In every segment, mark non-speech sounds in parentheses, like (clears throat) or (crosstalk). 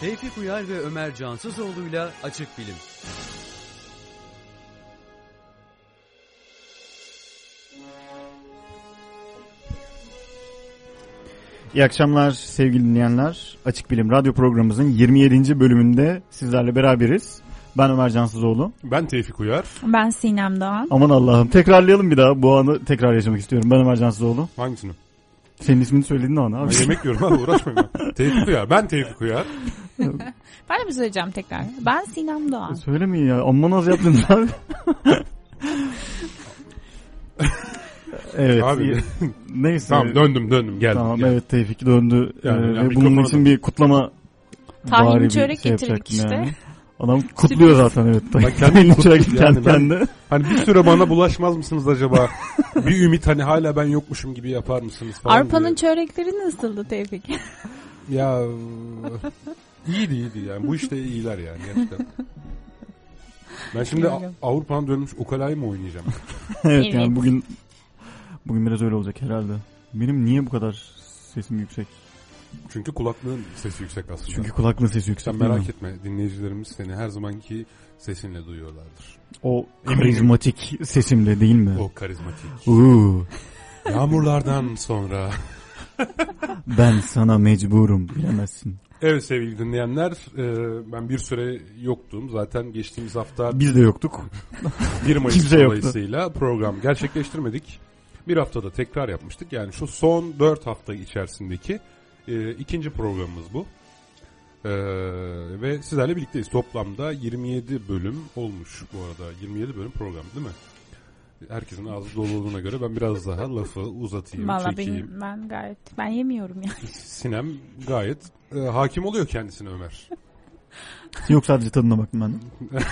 Tevfik Uyar ve Ömer Cansızoğlu'yla Açık Bilim. İyi akşamlar sevgili dinleyenler. Açık Bilim Radyo programımızın 27. bölümünde sizlerle beraberiz. Ben Ömer Cansızoğlu. Ben Tevfik Uyar. Ben Sinem Doğan. Aman Allah'ım tekrarlayalım bir daha. Bu anı tekrar yaşamak istiyorum. Ben Ömer Cansızoğlu. Hangisini? Senin ismini söyledin o an abi. Ben yemek yiyorum abi uğraşmayın. ben. (laughs) Tevfik Uyar. Ben Tevfik Uyar. (laughs) Ben de mi söyleyeceğim tekrar? Ben Sinem Doğan. Söylemeyin ya. Amma naz yaptınız abi. evet. Abi. Neyse. tamam döndüm döndüm geldim. Tamam geldim. evet Tevfik döndü. Yani, Ee, yani ve bunun için bir kutlama Tahinli çörek şey getirdik işte. yani. Adam kutluyor zaten evet. Kutluyorum (laughs) kendi yani ben- kendine. Hani bir süre bana bulaşmaz mısınız acaba? bir ümit hani hala ben yokmuşum gibi yapar mısınız falan Arpa'nın diye. çörekleri nasıldı Tevfik? Ya iyiydi iyiydi yani. Bu işte iyiler yani gerçekten. Ben şimdi Biliyorum. A- Avrupa'dan dönmüş ukalayı mı oynayacağım? evet, (laughs) Evet. yani bugün bugün biraz öyle olacak herhalde. Benim niye bu kadar sesim yüksek? Çünkü kulaklığın sesi yüksek aslında. Çünkü kulaklığın sesi yüksek. Sen merak etme dinleyicilerimiz seni her zamanki sesinle duyuyorlardır. O karizmatik sesimle değil mi? O karizmatik. Uuu, Yağmurlardan sonra. (laughs) ben sana mecburum bilemezsin. Evet sevgili dinleyenler e, ben bir süre yoktum. Zaten geçtiğimiz hafta Biz de yoktuk. (laughs) 1 Mayıs Kimse yoktu. dolayısıyla program gerçekleştirmedik. Bir haftada tekrar yapmıştık. Yani şu son 4 hafta içerisindeki e, ikinci programımız bu. E, ve sizlerle birlikteyiz. Toplamda 27 bölüm olmuş bu arada. 27 bölüm program değil mi? Herkesin ağzı dolu olduğuna göre ben biraz daha lafı uzatayım, Valla çekeyim. benim ben gayet ben yemiyorum ya. Sinem gayet e, hakim oluyor kendisine Ömer. Yok sadece tadına baktım ben (laughs)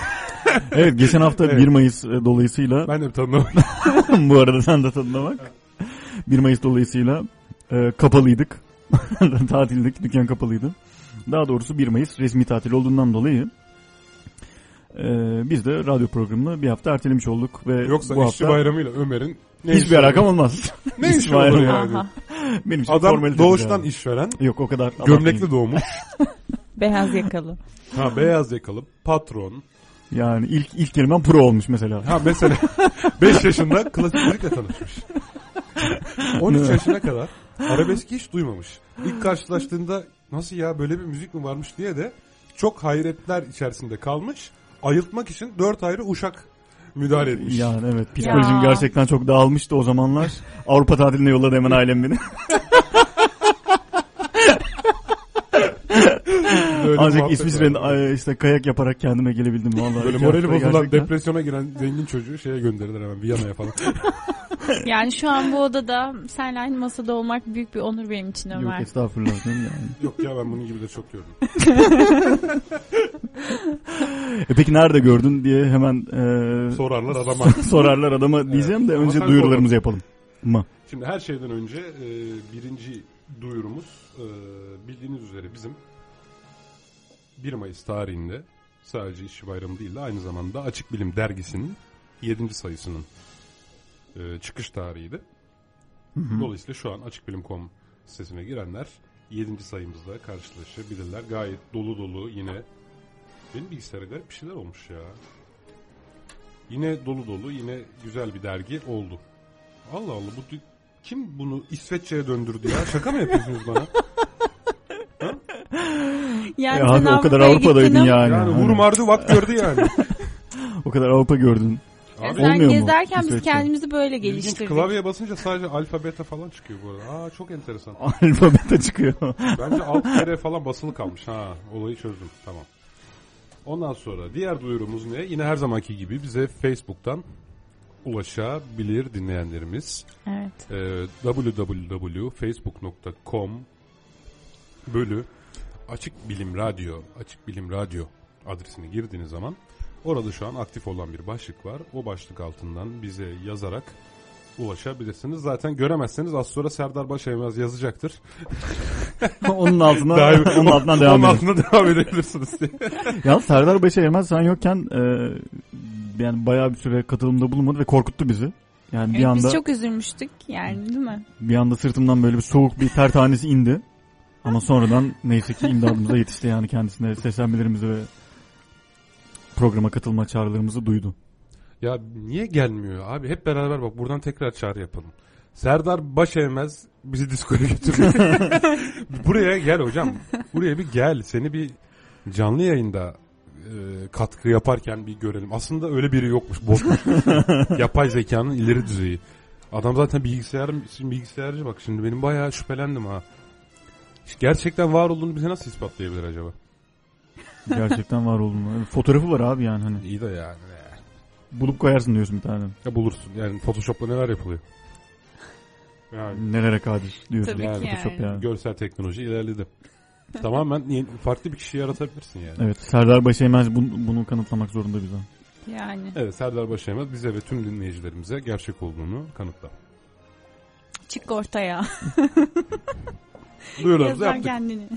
evet geçen hafta Evet. 1 Mayıs e, dolayısıyla Ben de tanıdım. (laughs) bu arada sen de tadına bak. 1 Mayıs dolayısıyla e, kapalıydık. (laughs) Tatildik, dükkan kapalıydı. Daha doğrusu 1 Mayıs resmi tatil olduğundan dolayı e, biz de radyo programını bir hafta ertelemiş olduk ve Yoksa bu işçi hafta bayramıyla Ömer'in ne hiçbir işi alakam olur? olmaz. Ne işçi işi olur bayramı yani? Benim için Adam doğuştan yani. işveren, Yok o kadar. gömlekli doğmuş. (laughs) Beyaz yakalı. Ha beyaz yakalı, patron. Yani ilk ilk kelimem pro olmuş mesela. Ha mesela (laughs) 5 yaşında klasik müzikle tanışmış. 13 yaşına kadar arabesk hiç duymamış. İlk (laughs) karşılaştığında nasıl ya böyle bir müzik mi varmış diye de çok hayretler içerisinde kalmış. Ayıltmak için 4 ayrı uşak müdahale etmiş. Yani evet psikolojim Ya. gerçekten çok dağılmıştı o zamanlar. Avrupa tatiline yolladı hemen ailem beni. Böyle Ancak İsviçre'nin işte kayak yaparak kendime gelebildim vallahi. Böyle morali bozulan gerçekten. depresyona giren zengin çocuğu şeye gönderilir hemen Viyana'ya falan. (laughs) (laughs) Yani şu an bu odada senle aynı masada olmak büyük bir onur benim için Yok Ömer. estağfurullah canım yani. (laughs) Yok ya ben bunun gibi de çok gördüm. E peki nerede gördün diye hemen e, Sorarlar (laughs) adama. sorarlar adama diyeceğim de Ama önce sen duyurularımızı yapalım. Mı? Şimdi her şeyden önce e, birinci duyurumuz e, bildiğiniz üzere bizim 1 Mayıs tarihinde sadece işçi bayramı değil de aynı zamanda Açık Bilim dergisinin 7. sayısının e, çıkış tarihiydi. Dolayısıyla şu an açıkbilim.com sitesine girenler 7. sayımızla karşılaşabilirler. Gayet dolu dolu yine benim bilgisayara garip bir şeyler olmuş ya. Yine dolu dolu yine güzel bir dergi oldu. Allah Allah bu kim bunu İsveççe'ye döndürdü ya? Şaka mı yapıyorsunuz bana? (laughs) Yani E abi, o kadar Avrupa'daydın yani. Yani vurmardı vak gördü yani. (laughs) O kadar Avrupa gördün. Abi, sen gezerken biz kendimizi böyle İlginç geliştirdik. klavyeye basınca sadece alfa beta falan çıkıyor bu arada. Aa çok enteresan. (laughs) Alfabete çıkıyor. Bence alt kere falan basılı kalmış. Ha olayı çözdüm. Tamam. Ondan sonra diğer duyurumuz ne? Yine her zamanki gibi bize Facebook'tan ulaşabilir dinleyenlerimiz. Evet. Ee, www.facebook.com bölü Açık Bilim Radyo Açık Bilim Radyo adresine girdiğiniz zaman orada şu an aktif olan bir başlık var. O başlık altından bize yazarak ulaşabilirsiniz. Zaten göremezseniz az sonra Serdar Başaymaz yazacaktır. (laughs) onun altına Daha- onun altından devam Onun altına devam edebilirsiniz diye. (laughs) Ya Serdar Başa Yılmaz sen yokken e, yani bayağı bir süre katılımda bulunmadı ve korkuttu bizi. Yani bir Evet, anda Biz çok üzülmüştük yani değil mi? bir anda sırtımdan böyle bir soğuk bir ter tanesi indi. Ama sonradan neyse ki imdadımıza yetişti yani kendisine seslenmelerimizi ve programa katılma çağrılarımızı duydu. Ya niye gelmiyor abi? Hep beraber bak buradan tekrar çağrı yapalım. Serdar Başevmez bizi diskoya götürüyor. (laughs) Buraya gel hocam. Buraya bir gel. Seni bir canlı yayında e, katkı yaparken bir görelim. Aslında öyle biri yokmuş. Bozmuş. (laughs) Yapay zekanın ileri düzeyi. Adam zaten bilgisayar, bilgisayarcı bak şimdi benim bayağı şüphelendim ha. Gerçekten var olduğunu bize nasıl ispatlayabilir acaba? Gerçekten var olduğunu. Fotoğrafı var abi yani hani. İyi de yani. Bulup koyarsın diyorsun bir tane. Ya bulursun. Yani Photoshop'la neler yapılıyor? Yani Nelere kadir diyorsun. Tabii Yani ki Photoshop yani. ya. görsel teknoloji ilerledi. Tamamen yeni- farklı bir kişi yaratabilirsin yani. Evet Serdar Başeymez bunu, bunu kanıtlamak zorunda bize. Yani Evet Serdar Başaymaz bize ve tüm dinleyicilerimize gerçek olduğunu kanıtla. çık ortaya. Duyurularımızı Yazar yaptık. kendini.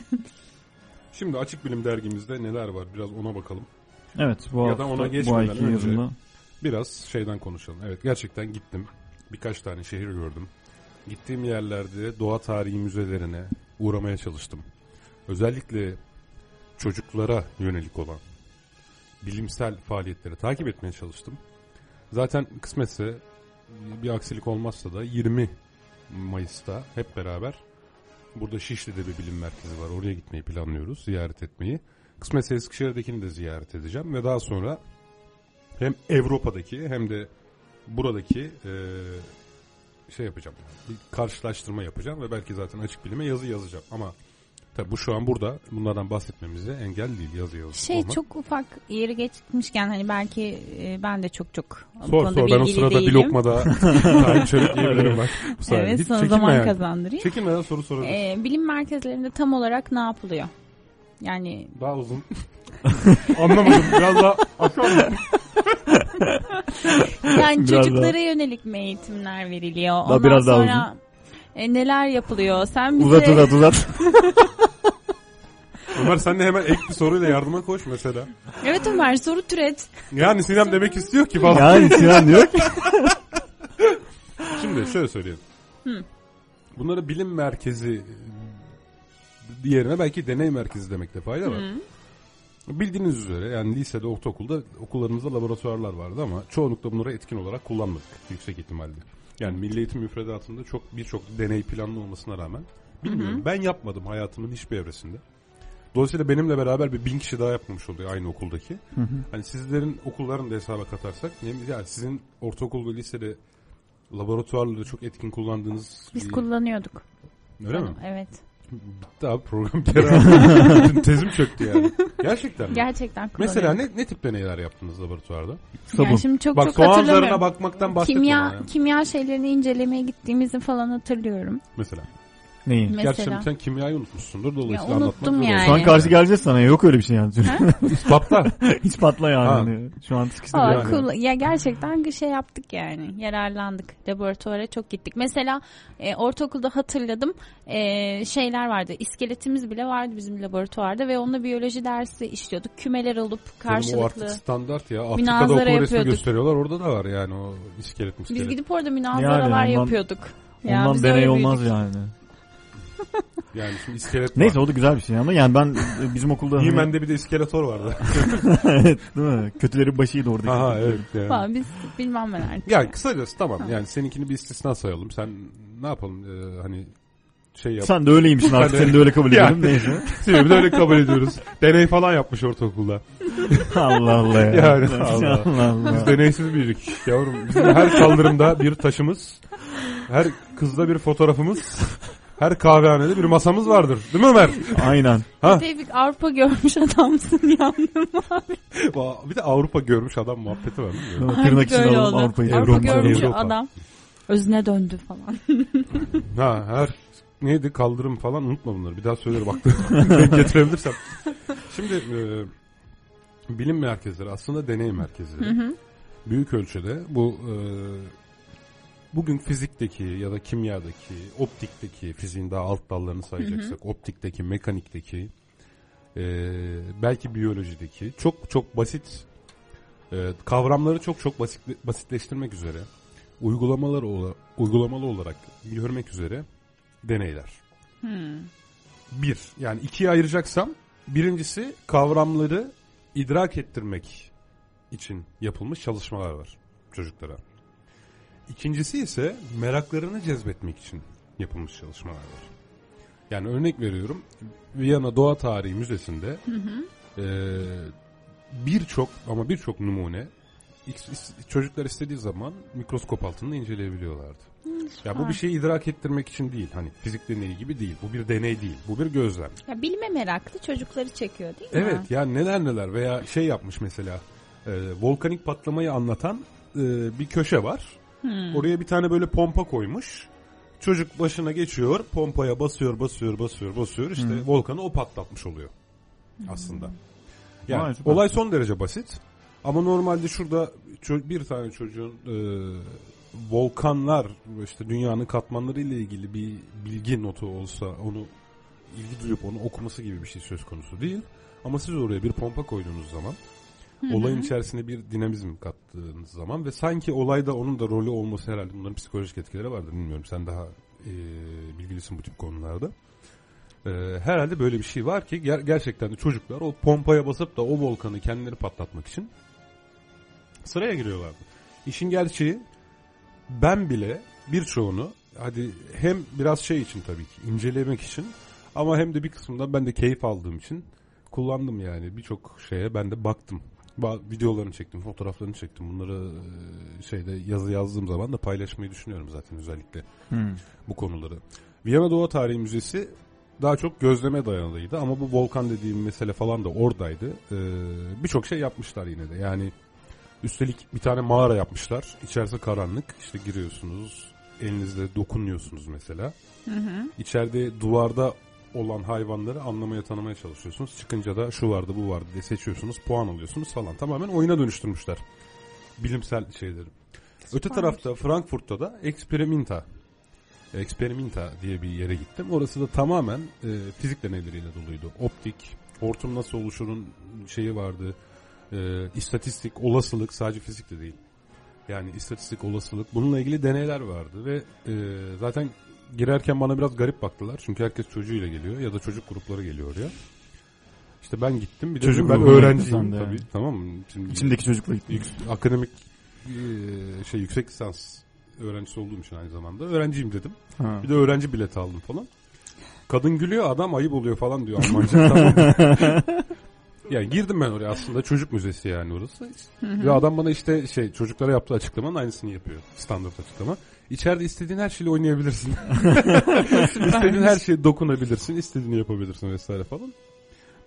Şimdi Açık Bilim dergimizde neler var biraz ona bakalım. Evet bu Ya da ona bu ayki önce- yazımda Biraz şeyden konuşalım. Evet gerçekten gittim. Birkaç tane şehir gördüm. Gittiğim yerlerde doğa tarihi müzelerine uğramaya çalıştım. Özellikle çocuklara yönelik olan bilimsel faaliyetleri takip etmeye çalıştım. Zaten kısmetse bir aksilik olmazsa da 20 Mayıs'ta hep beraber burada Şişli'de bir bilim merkezi var. Oraya gitmeyi planlıyoruz, ziyaret etmeyi. Kısmetse Eskişehir'dekini de ziyaret edeceğim ve daha sonra hem Avrupa'daki hem de buradaki e, şey yapacağım. Bir karşılaştırma yapacağım ve belki zaten açık bilime yazı yazacağım. Ama tabi bu şu an burada bunlardan bahsetmemize engel değil yazı yazmak. Şey çok ufak yeri geçmişken hani belki e, ben de çok çok Sor konuda sor ben o sırada bir değilim. lokmada (laughs) tayin çörek yiyebilirim bak. Bu sayede. Evet Hiç çekinme zaman yani. kazandırayım. Çekinmeden soru sorabilirsin. E, bilim merkezlerinde tam olarak ne yapılıyor? Yani Daha uzun. (laughs) Anlamadım. Biraz daha aşağı (laughs) yani Biraz çocuklara yönelik mi eğitimler veriliyor? Ondan biraz daha sonra e, neler yapılıyor? Sen bize uzat uzat uzat. Ömer sen de hemen ek bir soruyla yardıma koş mesela. Evet Ömer soru türet. Yani Sinem demek istiyor ki falan. yani Sinan diyor ki. Şimdi şöyle söyleyeyim. Hı. Bunları bilim merkezi diğerine belki deney merkezi demekte fayda var. Hı. Bildiğiniz üzere yani lisede, ortaokulda okullarımızda laboratuvarlar vardı ama çoğunlukla bunları etkin olarak kullanmadık yüksek ihtimalle. Yani milli eğitim müfredatında çok birçok deney planlı olmasına rağmen bilmiyorum. Ben yapmadım hayatımın hiçbir evresinde. Dolayısıyla benimle beraber bir bin kişi daha yapmamış oluyor aynı okuldaki. Hani sizlerin okullarını da hesaba katarsak yani sizin ortaokul ve lisede laboratuvarları çok etkin kullandığınız Biz bir- kullanıyorduk. öyle mi? Evet. Bitti abi program kere. Bütün (laughs) tezim çöktü yani. Gerçekten mi? Gerçekten. Mesela ne, ne tip deneyler yaptınız laboratuvarda? Sabun. Yani şimdi çok Bak çok soğan hatırlamıyorum. zarına bakmaktan bahsetme kimya bana ya. kimya şeylerini incelemeye gittiğimizi falan hatırlıyorum. Mesela. Neyi? Gerçi Mesela. sen kimyayı unutmuşsundur dolayısıyla Ya anlatmak unuttum yani. Şu an karşı geleceğiz sana. Yok öyle bir şey yani. (laughs) İspatla. (laughs) Hiç patla yani. Ha. Hani Şu an sıkıştı Aa, yani. cool. Ya gerçekten bir şey yaptık yani. Yararlandık. Laboratuvara çok gittik. Mesela e, ortaokulda hatırladım e, şeyler vardı. İskeletimiz bile vardı bizim laboratuvarda ve onunla biyoloji dersi işliyorduk. Kümeler olup Senin o artık karşılıklı. standart ya. Afrika'da okul resmi gösteriyorlar. Orada da var yani o iskelet Biz miskelet. gidip orada münazaralar Yani ondan- yapıyorduk. Ya Ondan biz deney olmaz yani. (laughs) Yani şimdi iskelet Neyse var. o da güzel bir şey ama yani ben e, bizim okulda hani, He-Man'de bir de iskeletor vardı. (laughs) evet değil mi? Kötülerin başıydı oradaki. Aha evet. Yani. Falan biz bilmem ben artık. Yani kısacası tamam. Yani seninkini bir istisna sayalım. Sen ne yapalım Ee, hani şey yap. Sen de öyleymişsin artık seni de öyle kabul edelim neyse. (laughs) Seni bir de öyle kabul ediyoruz. Deney falan yapmış ortaokulda. Allah Allah ya. Yani Allah. Allah. Biz deneysiz büyüdük yavrum. Bizim her kaldırımda bir taşımız, her kızda bir fotoğrafımız, her kahvehanede bir masamız vardır. Değil mi Ömer? (laughs) Aynen. Ha? Tevfik Avrupa görmüş adamsın yandım abi. bir de Avrupa görmüş adam muhabbeti var değil mi? Tırnak alalım oldu. Avrupa'yı. Avrupa Avrupa görmüş Avrupa. adam. Özüne döndü falan. Ha her neydi kaldırım falan unutma bunları. Bir daha söylerim baktım. Denk (laughs) getirebilirsem. Şimdi e, bilim merkezleri aslında deney merkezleri. Hı hı. büyük ölçüde bu e, bugün fizikteki ya da kimyadaki, optikteki, fiziğin daha alt dallarını sayacaksak, optikteki, mekanikteki, e, belki biyolojideki çok çok basit e, kavramları çok çok basit, basitleştirmek üzere uygulamalar ola, uygulamalı olarak görmek üzere deneyler. Hmm. bir yani ikiye ayıracaksam birincisi kavramları idrak ettirmek için yapılmış çalışmalar var çocuklara. İkincisi ise meraklarını cezbetmek için yapılmış çalışmalar var. Yani örnek veriyorum Viyana Doğa Tarihi Müzesi'nde eee, birçok ama birçok numune çocuklar istediği zaman mikroskop altında inceleyebiliyorlardı. Ya bu bir şeyi idrak ettirmek için değil. Hani fizik deneyi gibi değil. Bu bir deney değil. Bu bir gözlem. Ya bilme meraklı çocukları çekiyor değil mi? Evet yani neler neler veya şey yapmış mesela e, volkanik patlamayı anlatan e, bir köşe var. Hmm. Oraya bir tane böyle pompa koymuş. Çocuk başına geçiyor, pompaya basıyor, basıyor, basıyor, basıyor. İşte Hı. volkanı o patlatmış oluyor aslında. Yani Vay, olay son derece basit. Ama normalde şurada bir tane çocuğun e, volkanlar işte dünyanın katmanları ile ilgili bir bilgi notu olsa onu ilgi duyup onu okuması gibi bir şey söz konusu değil. Ama siz oraya bir pompa koyduğunuz zaman olayın içerisine bir dinamizm kattığınız zaman ve sanki olayda onun da rolü olması herhalde bunların psikolojik etkileri vardır bilmiyorum. Sen daha e, bilgilisin bu tip konularda. E, herhalde böyle bir şey var ki ger- gerçekten de çocuklar o pompaya basıp da o volkanı kendileri patlatmak için sıraya giriyorlardı. İşin gerçeği ben bile birçoğunu hadi hem biraz şey için tabii ki incelemek için ama hem de bir kısımda ben de keyif aldığım için kullandım yani birçok şeye ben de baktım. Videolarını çektim, fotoğraflarını çektim. Bunları şeyde yazı yazdığım zaman da paylaşmayı düşünüyorum zaten özellikle Hmm. bu konuları. Viyana Doğa Tarihi Müzesi daha çok gözleme dayanılıydı ama bu volkan dediğim mesele falan da oradaydı. Ee, Birçok şey yapmışlar yine de. Yani üstelik bir tane mağara yapmışlar. İçerisi karanlık. İşte giriyorsunuz, elinizle dokunuyorsunuz mesela. Hı hı. İçeride duvarda olan hayvanları anlamaya tanımaya çalışıyorsunuz. Çıkınca da şu vardı bu vardı diye seçiyorsunuz. Puan alıyorsunuz falan. Tamamen oyuna dönüştürmüşler. Bilimsel şeyleri. Öte tarafta Frankfurt'ta da Experimenta Experimenta diye bir yere gittim. Orası da tamamen e, fizik deneyleriyle doluydu. Optik, hortum nasıl oluşurun şeyi vardı. E, istatistik, olasılık sadece fizik de değil. Yani istatistik, olasılık bununla ilgili deneyler vardı ve e, zaten girerken bana biraz garip baktılar. Çünkü herkes çocuğuyla geliyor ya da çocuk grupları geliyor oraya. İşte ben gittim. Bir de Çocuk ben öğrenciyim sen de tabii. yani. Tamam mı? Şimdi İçimdeki çocukla gittim. Yük- akademik e, şey yüksek lisans öğrencisi olduğum için aynı zamanda öğrenciyim dedim. Ha. Bir de öğrenci bileti aldım falan. Kadın gülüyor adam ayıp oluyor falan diyor Almanca. (laughs) tamam. (laughs) Yani girdim ben oraya aslında çocuk müzesi yani orası. Ve adam bana işte şey çocuklara yaptığı açıklamanın aynısını yapıyor. Standart açıklama. İçeride istediğin her şeyle oynayabilirsin. (laughs) istediğin her şeye dokunabilirsin. istediğini yapabilirsin vesaire falan.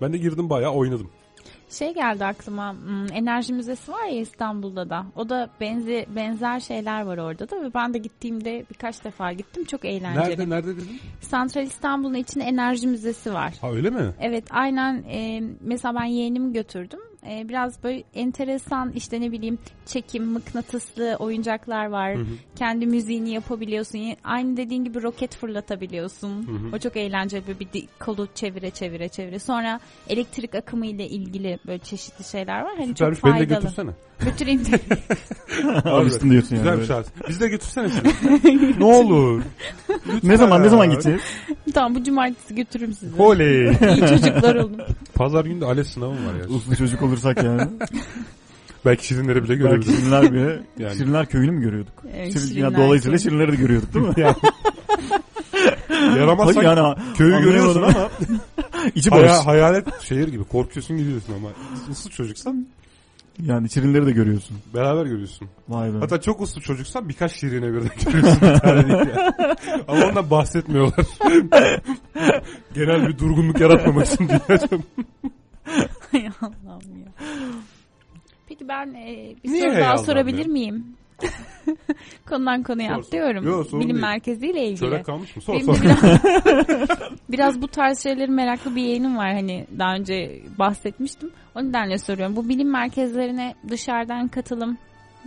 Ben de girdim bayağı oynadım. Şey geldi aklıma hmm, enerji müzesi var ya İstanbul'da da o da benzi, benzer şeyler var orada da ve ben de gittiğimde birkaç defa gittim çok eğlenceli. Nerede nerede dedin? Santral İstanbul'un içinde enerji müzesi var. Ha öyle mi? Evet aynen e, mesela ben yeğenimi götürdüm. E, biraz böyle enteresan işte ne bileyim çekim mıknatıslı oyuncaklar var. Hı hı. Kendi müziğini yapabiliyorsun. Aynı dediğin gibi roket fırlatabiliyorsun. Hı hı. O çok eğlenceli böyle bir kolu çevire çevire çevire. Sonra elektrik akımı ile ilgili böyle çeşitli şeyler var. Hani Süpermiş çok beni de faydalı. Götürsene. Götüreyim de. Alıştın diyorsun yani. Güzel bir böyle. Biz de götürsene (laughs) seni. ne olur. Ne zaman ne zaman gideceğiz? tamam bu cumartesi götürürüm sizi. Oley. İyi çocuklar olun. (laughs) Pazar günü de ALES sınavım var ya. Uslu çocuk olursak yani. (laughs) Belki şirinleri bile Belki görürüz. Şirinler bile. Yani. Şirinler köyünü mü görüyorduk? Evet, Şirin, Şirinler yani dolayısıyla Köyü. Şirinleri de görüyorduk değil mi? Yani. Yaramazsak Hayır yani köyü görüyorsun ama içi boş. haya, hayalet şehir gibi korkuyorsun gidiyorsun ama uslu çocuksan Yani Şirinleri de görüyorsun. beraber görüyorsun. Vay be. Hatta çok uslu çocuksan birkaç şirine birden görüyorsun. (laughs) bir tane değil yani. Ama ondan bahsetmiyorlar. (laughs) Genel bir durgunluk yaratmamak için diye. Hay Allah'ım ya. Peki ben e, bir Niye soru daha sorabilir ya? miyim? (laughs) Konudan konuya Sor, sor. atlıyorum. Yo, sorun Bilim değil. merkeziyle ilgili. Çörek kalmış mı? Sor Benim sor. biraz, (laughs) biraz bu tarz şeyleri meraklı bir yayınım var. Hani daha önce bahsetmiştim. O nedenle soruyorum. Bu bilim merkezlerine dışarıdan katılım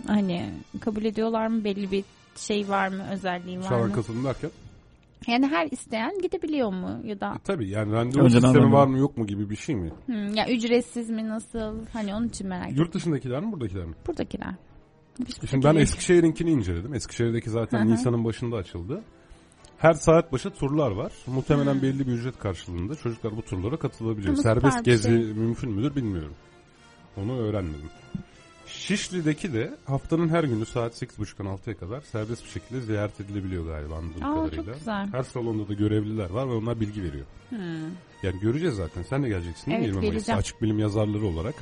hani kabul ediyorlar mı? Belli bir şey var mı? Özelliği var Dışarıdan mı? katılım derken. Yani her isteyen gidebiliyor mu? Ya da E, tabii yani randevu Önceden sistemi randevu. var mı yok mu gibi bir şey mi? hmm, ya ücretsiz mi nasıl? Hani onun için merak ediyorum. Yurt dışındakiler mi buradakiler mi? Buradakiler. Hiçbir Şimdi ben yok. Eskişehir'inkini inceledim. Eskişehir'deki zaten Hı hı. Nisan'ın başında açıldı. Her saat başı turlar var. Muhtemelen belli bir ücret karşılığında çocuklar bu turlara katılabiliyor. Ama Serbest gezi şey. mümkün müdür bilmiyorum. Onu öğrenmedim. Şişli'deki de haftanın her günü saat 8.30'dan 6'ya kadar serbest bir şekilde ziyaret edilebiliyor galiba anladığım Aa, kadarıyla. çok güzel. Her salonda da görevliler var ve onlar bilgi veriyor. Hmm. Yani göreceğiz zaten. Sen de geleceksin değil mi Evet, 20 Mayıs'ta? geleceğim. Açık bilim yazarları olarak.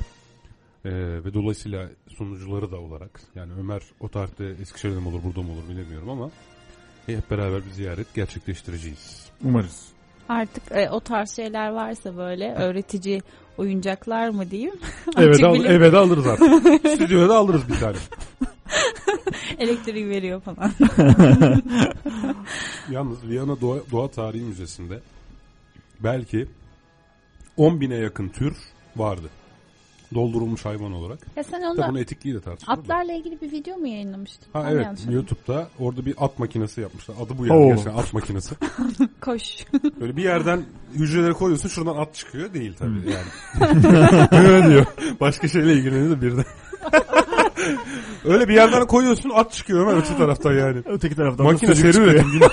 Ee, ve dolayısıyla sunucuları da olarak. Yani Ömer o tarihte Eskişehir'de mi olur burada mı olur bilemiyorum ama hep beraber bir ziyaret gerçekleştireceğiz. Umarız. Artık e, o tarz şeyler varsa böyle öğretici oyuncaklar mı diyeyim? (laughs) Eve Açık de, al- bilim eve de alırız artık. (laughs) Stüdyoya da alırız bir tane. (laughs) elektriği veriyor falan. Yalnız Viyana Doğa, Doğa Tarihi Müzesi'nde belki 10 bine yakın tür vardı. Doldurulmuş hayvan olarak. ya sen Tabii bunun onda etikliği de tartışılır. da. atlarla ilgili bir video mu yayınlamıştın? Ha Ben evet yanlış. YouTube'da orada bir at makinesi yapmışlar. Adı bu yani Oo. gerçekten at makinesi. (laughs) Koş. Böyle bir yerden hücreleri koyuyorsun şuradan at çıkıyor. Değil tabii Hmm. yani. (laughs) Öyle diyor. (laughs) Başka şeyle ilgileniyor da birden. Öyle bir yerden koyuyorsun at çıkıyor hemen öte taraftan yani. Öteki taraftan Makine sucuk seri çıkıyor. üretim.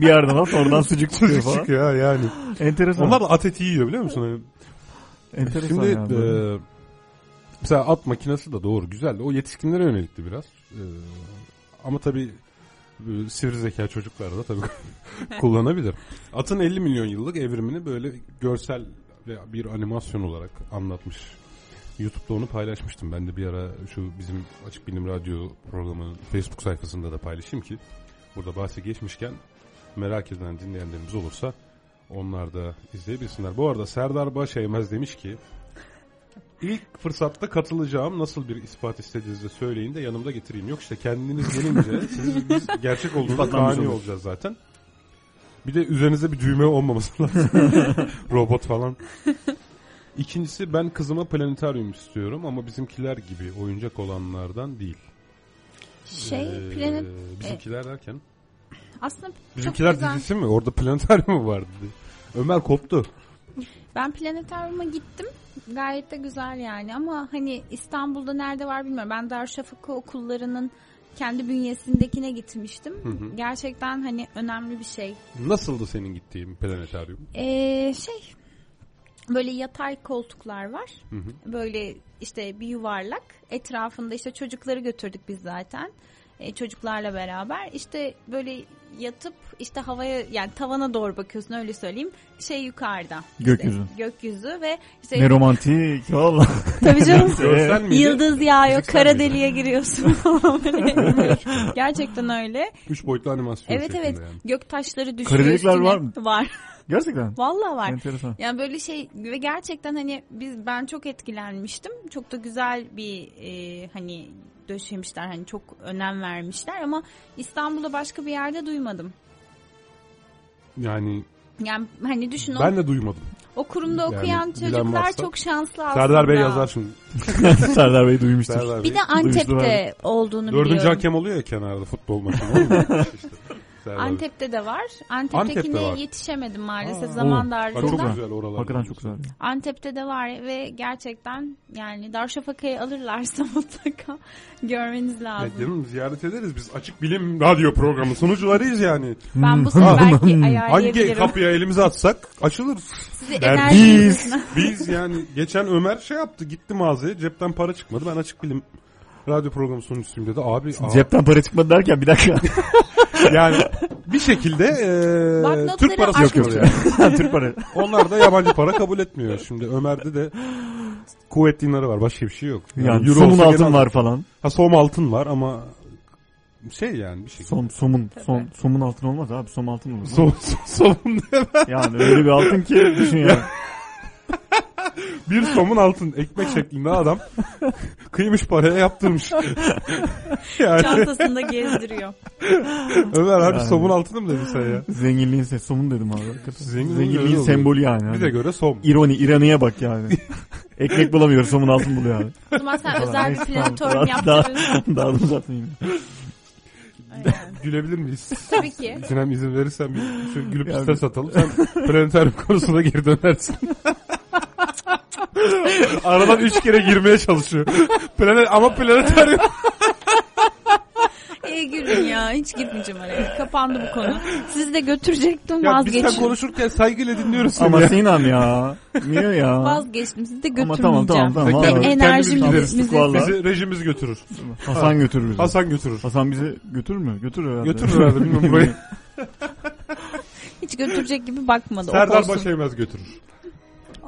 bir yerden at oradan sucuk çıkıyor Sucuk falan. çıkıyor ha yani. Enteresan. Onlar da at eti yiyor biliyor musun? Yani Enteresan Şimdi ya. böyle. e, mesela at makinesi de doğru güzel de o yetişkinlere yönelikti biraz. E, ama tabii e, sivri zeka çocuklar da tabii (laughs) kullanabilir. Atın 50 milyon yıllık evrimini böyle görsel ve bir animasyon olarak anlatmış. YouTube'da onu paylaşmıştım. Ben de bir ara şu bizim Açık Bilim Radyo programının Facebook sayfasında da paylaşayım ki burada bahsi geçmişken merak eden dinleyenlerimiz olursa onlar da izleyebilsinler. Bu arada Serdar Başeymez demiş ki ilk fırsatta katılacağım nasıl bir ispat istediğinizi söyleyin de yanımda getireyim. Yok işte kendiniz gelince (laughs) siz biz gerçek İspatlanmış kani olur. olacağız zaten. Bir de üzerinizde bir düğme olmaması (laughs) lazım. Robot falan. İkincisi ben kızıma planetaryum istiyorum ama bizimkiler gibi oyuncak olanlardan değil. Şey Ee, planet Bizimkiler derken? Aslında Bizimkiler çok güzel. dizisi mi? Orada planetaryum mu vardı? Ömer koptu. Ben planetaryuma gittim. Gayet de güzel yani ama hani İstanbul'da nerede var bilmiyorum. Ben Darüşşafaka okullarının kendi bünyesindekine gitmiştim. Hı hı. Gerçekten hani önemli bir şey. Nasıldı senin gittiğin planetaryum? Ee, şey böyle yatay koltuklar var. Hı hı. Böyle işte bir yuvarlak. Etrafında işte çocukları götürdük biz zaten. Ee, çocuklarla beraber işte böyle yatıp işte havaya yani tavana doğru bakıyorsun öyle söyleyeyim. Şey yukarıda. İşte Gökyüzü. gökyüzü ve işte Ne romantik (laughs) valla. tabii canım? (laughs) Yıldız yağıyor, kara deliğe giriyorsun. (laughs) Gerçekten öyle. Üç boyutlu animasyon Evet evet. yani. Gök taşları düşüyor Kara delikler var mı? Var. Gerçekten. Vallahi var. Enteresan. Yani böyle şey ve gerçekten hani biz ben çok etkilenmiştim. Çok da güzel bir e, hani döşemişler hani çok önem vermişler ama İstanbul'da başka bir yerde duymadım. Yani Yani hani düşün o, ben de duymadım. o kurumda Yani okuyan çocuklar varsa- çok şanslı aslında. Serdar Bey yazar şimdi. (laughs) Serdar Bey duymuştur. Serdar Bir Bey. de Antep'te Duyuştular. olduğunu Dördüncü biliyorum. hakem oluyor ya kenarda futbol maçı. (laughs) Olmuyor mu? işte. Bey. Antep'te de var. Antep'te Antep'tekine var. yetişemedim maalesef Aa, zaman Bak Çok güzel. güzel oralar. Hakikaten çok güzel. Antep'te de var ve gerçekten yani Darüşşafaka'yı alırlarsa (laughs) mutlaka görmeniz lazım. Evet, canım, ziyaret ederiz biz. Açık Bilim Radyo programı sunucularıyız yani. Ben bu (laughs) sene belki Hangi ayarlayabilirim. kapıya elimizi atsak açılır. Sizi Der- Biz- (laughs) Biz yani geçen Ömer şey yaptı gitti mağazaya cepten para çıkmadı. Ben Açık Bilim radyo programı sunucusuyum dedi. Abi aa, Cepten para çıkmadı derken bir dakika. Yani bir şekilde eee, Banknotları Türk parası aç- çıkıyor yani. Türk para. Onlar da yabancı para kabul etmiyor. Şimdi Ömer'de de kuvvet dinarı var. Başka bir şey yok. Yani euro somun altın gene- var falan. Ha som altın var ama şey yani bir şey. Som, somun. Som, somun altın olmaz abi. Som altın olur. Som, som, somun Yani öyle bir altın ki düşün ya. (laughs) (laughs) bir somun altın ekmek şeklinde adam (laughs) kıymış paraya yaptırmış. (laughs) yani çantasında gezdiriyor. Ömer abi Yani. somun altını mı dedin sen ya? Zenginliğin se somun dedim abi. hakikaten. Zenginliğin sembolü yani. Bize göre som. İroni, ironiye bak yani. Ekmek bulamıyor, somun altın buluyor abi. O zaman sen özel bir planetoryum tamam. Daha- zaten yine. Aynen. Gülebilir miyiz? Tabii ki. Sinem izin verirsen bir şöyle gülüp Yani- istes atalım. Sen planetaryum konusuna geri dönersin. Aradan üç kere girmeye çalışıyor. Planet, ama planetaryum İyi Bırakın ya hiç gitmeyeceğim oraya. Kapandı bu konu. Sizi de götürecektim Ya biz sen vazgeçtim. konuşurken saygıyla dinliyoruz seni Ama ya. Sinan ya. Niye ya? Vazgeçtim sizi de Ama götürmeyeceğim. tamam tamam tamam. Vallahi. kendin- Enerjimizi kendimiz gideriz. Vallahi. Bizi rejimiz götürür. Hasan götürür bizi. Hasan, Hasan götürür. bizi götürür mü? Götürür herhalde. Götürür herhalde bilmiyorum burayı. (laughs) Hiç götürecek gibi bakmadı. Serdar. Başeymez götürür.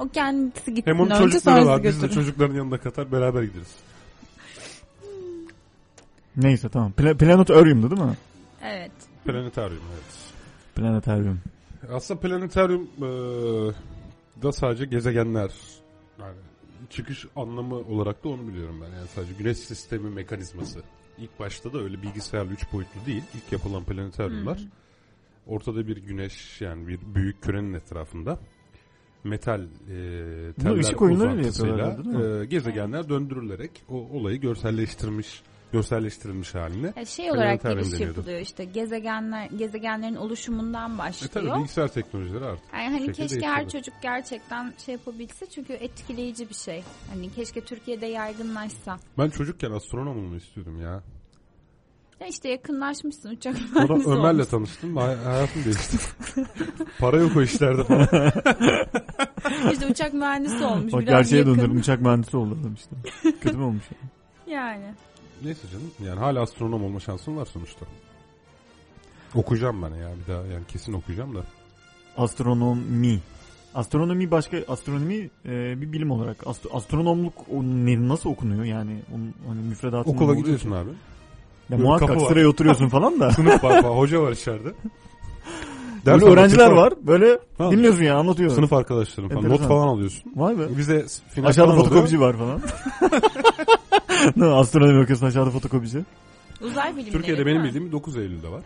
O kendisi gitti. Hem onun önce çocukları var. Biz de çocukların yanında katar beraber gideriz. Neyse tamam. Pla- Planetarium'du değil mi? Evet. Planetaryum evet. Planetarium. Aslında planetaryum e, da sadece gezegenler yani çıkış anlamı olarak da onu biliyorum ben. Yani sadece güneş sistemi mekanizması. İlk başta da öyle bilgisayarlı üç boyutlu değil. İlk yapılan planetaryumlar. Ortada bir güneş yani bir büyük kürenin etrafında metal e, teller ışık oyunlarıyla uzantısıyla, e, gezegenler döndürülerek o olayı görselleştirmiş görselleştirilmiş haline. Ya şey olarak Planetarium giriş deniyordu. yapılıyor işte gezegenler gezegenlerin oluşumundan E başlıyor. bilgisayar teknolojileri artık. Yani hani keşke her çocuk gerçekten şey yapabilse çünkü etkileyici bir şey. Hani keşke Türkiye'de yaygınlaşsa. Ben çocukken astronom olmayı istiyordum ya. Ya işte yakınlaşmışsın uçak Sonra mühendisi Ömer'le olmuşsun. tanıştım. hay- Hayatım değişti. (laughs) Para yok o işlerde falan. (laughs) İşte uçak mühendisi olmuş. Bak biraz gerçeğe yakın. döndürdüm. Uçak mühendisi oldu adam işte. Kötü mü olmuş? Yani. Neyse canım. Yani hala astronom olma şansım var sonuçta. Okuyacağım ben ya bir daha. Yani kesin okuyacağım da. Astronomi. Astronomi başka astronomi e, bir bilim olarak Ast- astronomluk o ne- nasıl okunuyor yani onun hani müfredatında Okula gidiyorsun ki? abi. Ya Böyle muhakkak kapı var. sıraya oturuyorsun falan da. (laughs) Sınıf var falan. Hoca var içeride. Böyle Ders öğrenciler anlatıyor var. Böyle Ha. dinliyorsun ya anlatıyor. falan. Sınıf arkadaşlarım falan. Enteresan. Not falan alıyorsun. Vay be. Final Aşağıda oluyor. fotokopici var falan. (laughs) Ne, Astronomi okuyorsun aşağıda fotokopici. Uzay bilimleri Türkiye'de benim bildiğim 9 Eylül'de var.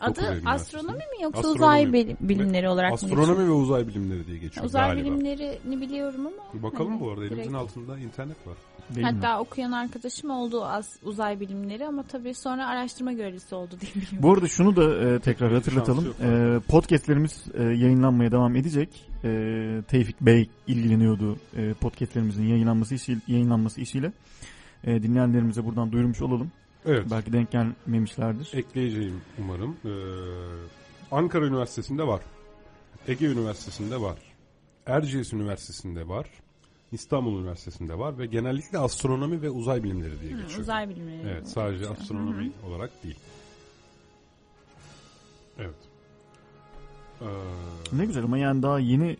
Adı astronomi mi yoksa Astronomi. uzay bilim- bilimleri olarak mı? Astronomi ve uzay bilimleri diye geçiyor Uzay galiba. bilimlerini biliyorum ama. Bakalım hani bu arada elimizin direkt- altında internet var. Değil mi? Hatta okuyan arkadaşım oldu az uzay bilimleri ama tabii sonra araştırma görevlisi oldu diye biliyorum. Bu arada şunu da e, tekrar hatırlatalım. E, podcastlerimiz e, yayınlanmaya devam edecek. E, Tevfik Bey ilgileniyordu e, podcastlerimizin yayınlanması işi, yayınlanması işiyle. E, dinleyenlerimize buradan duyurmuş olalım. Evet. Belki denk gelmemişlerdir. Ekleyeceğim umarım. Ee, Ankara Üniversitesi'nde var. Ege Üniversitesi'nde var. Erciyes Üniversitesi'nde var. İstanbul Üniversitesi'nde var ve genellikle astronomi ve uzay bilimleri diye Hı, geçiyor. uzay bilimleri. Evet, sadece geçiyor. astronomi olarak değil. Evet. Ee, Ne güzel ama yani daha yeni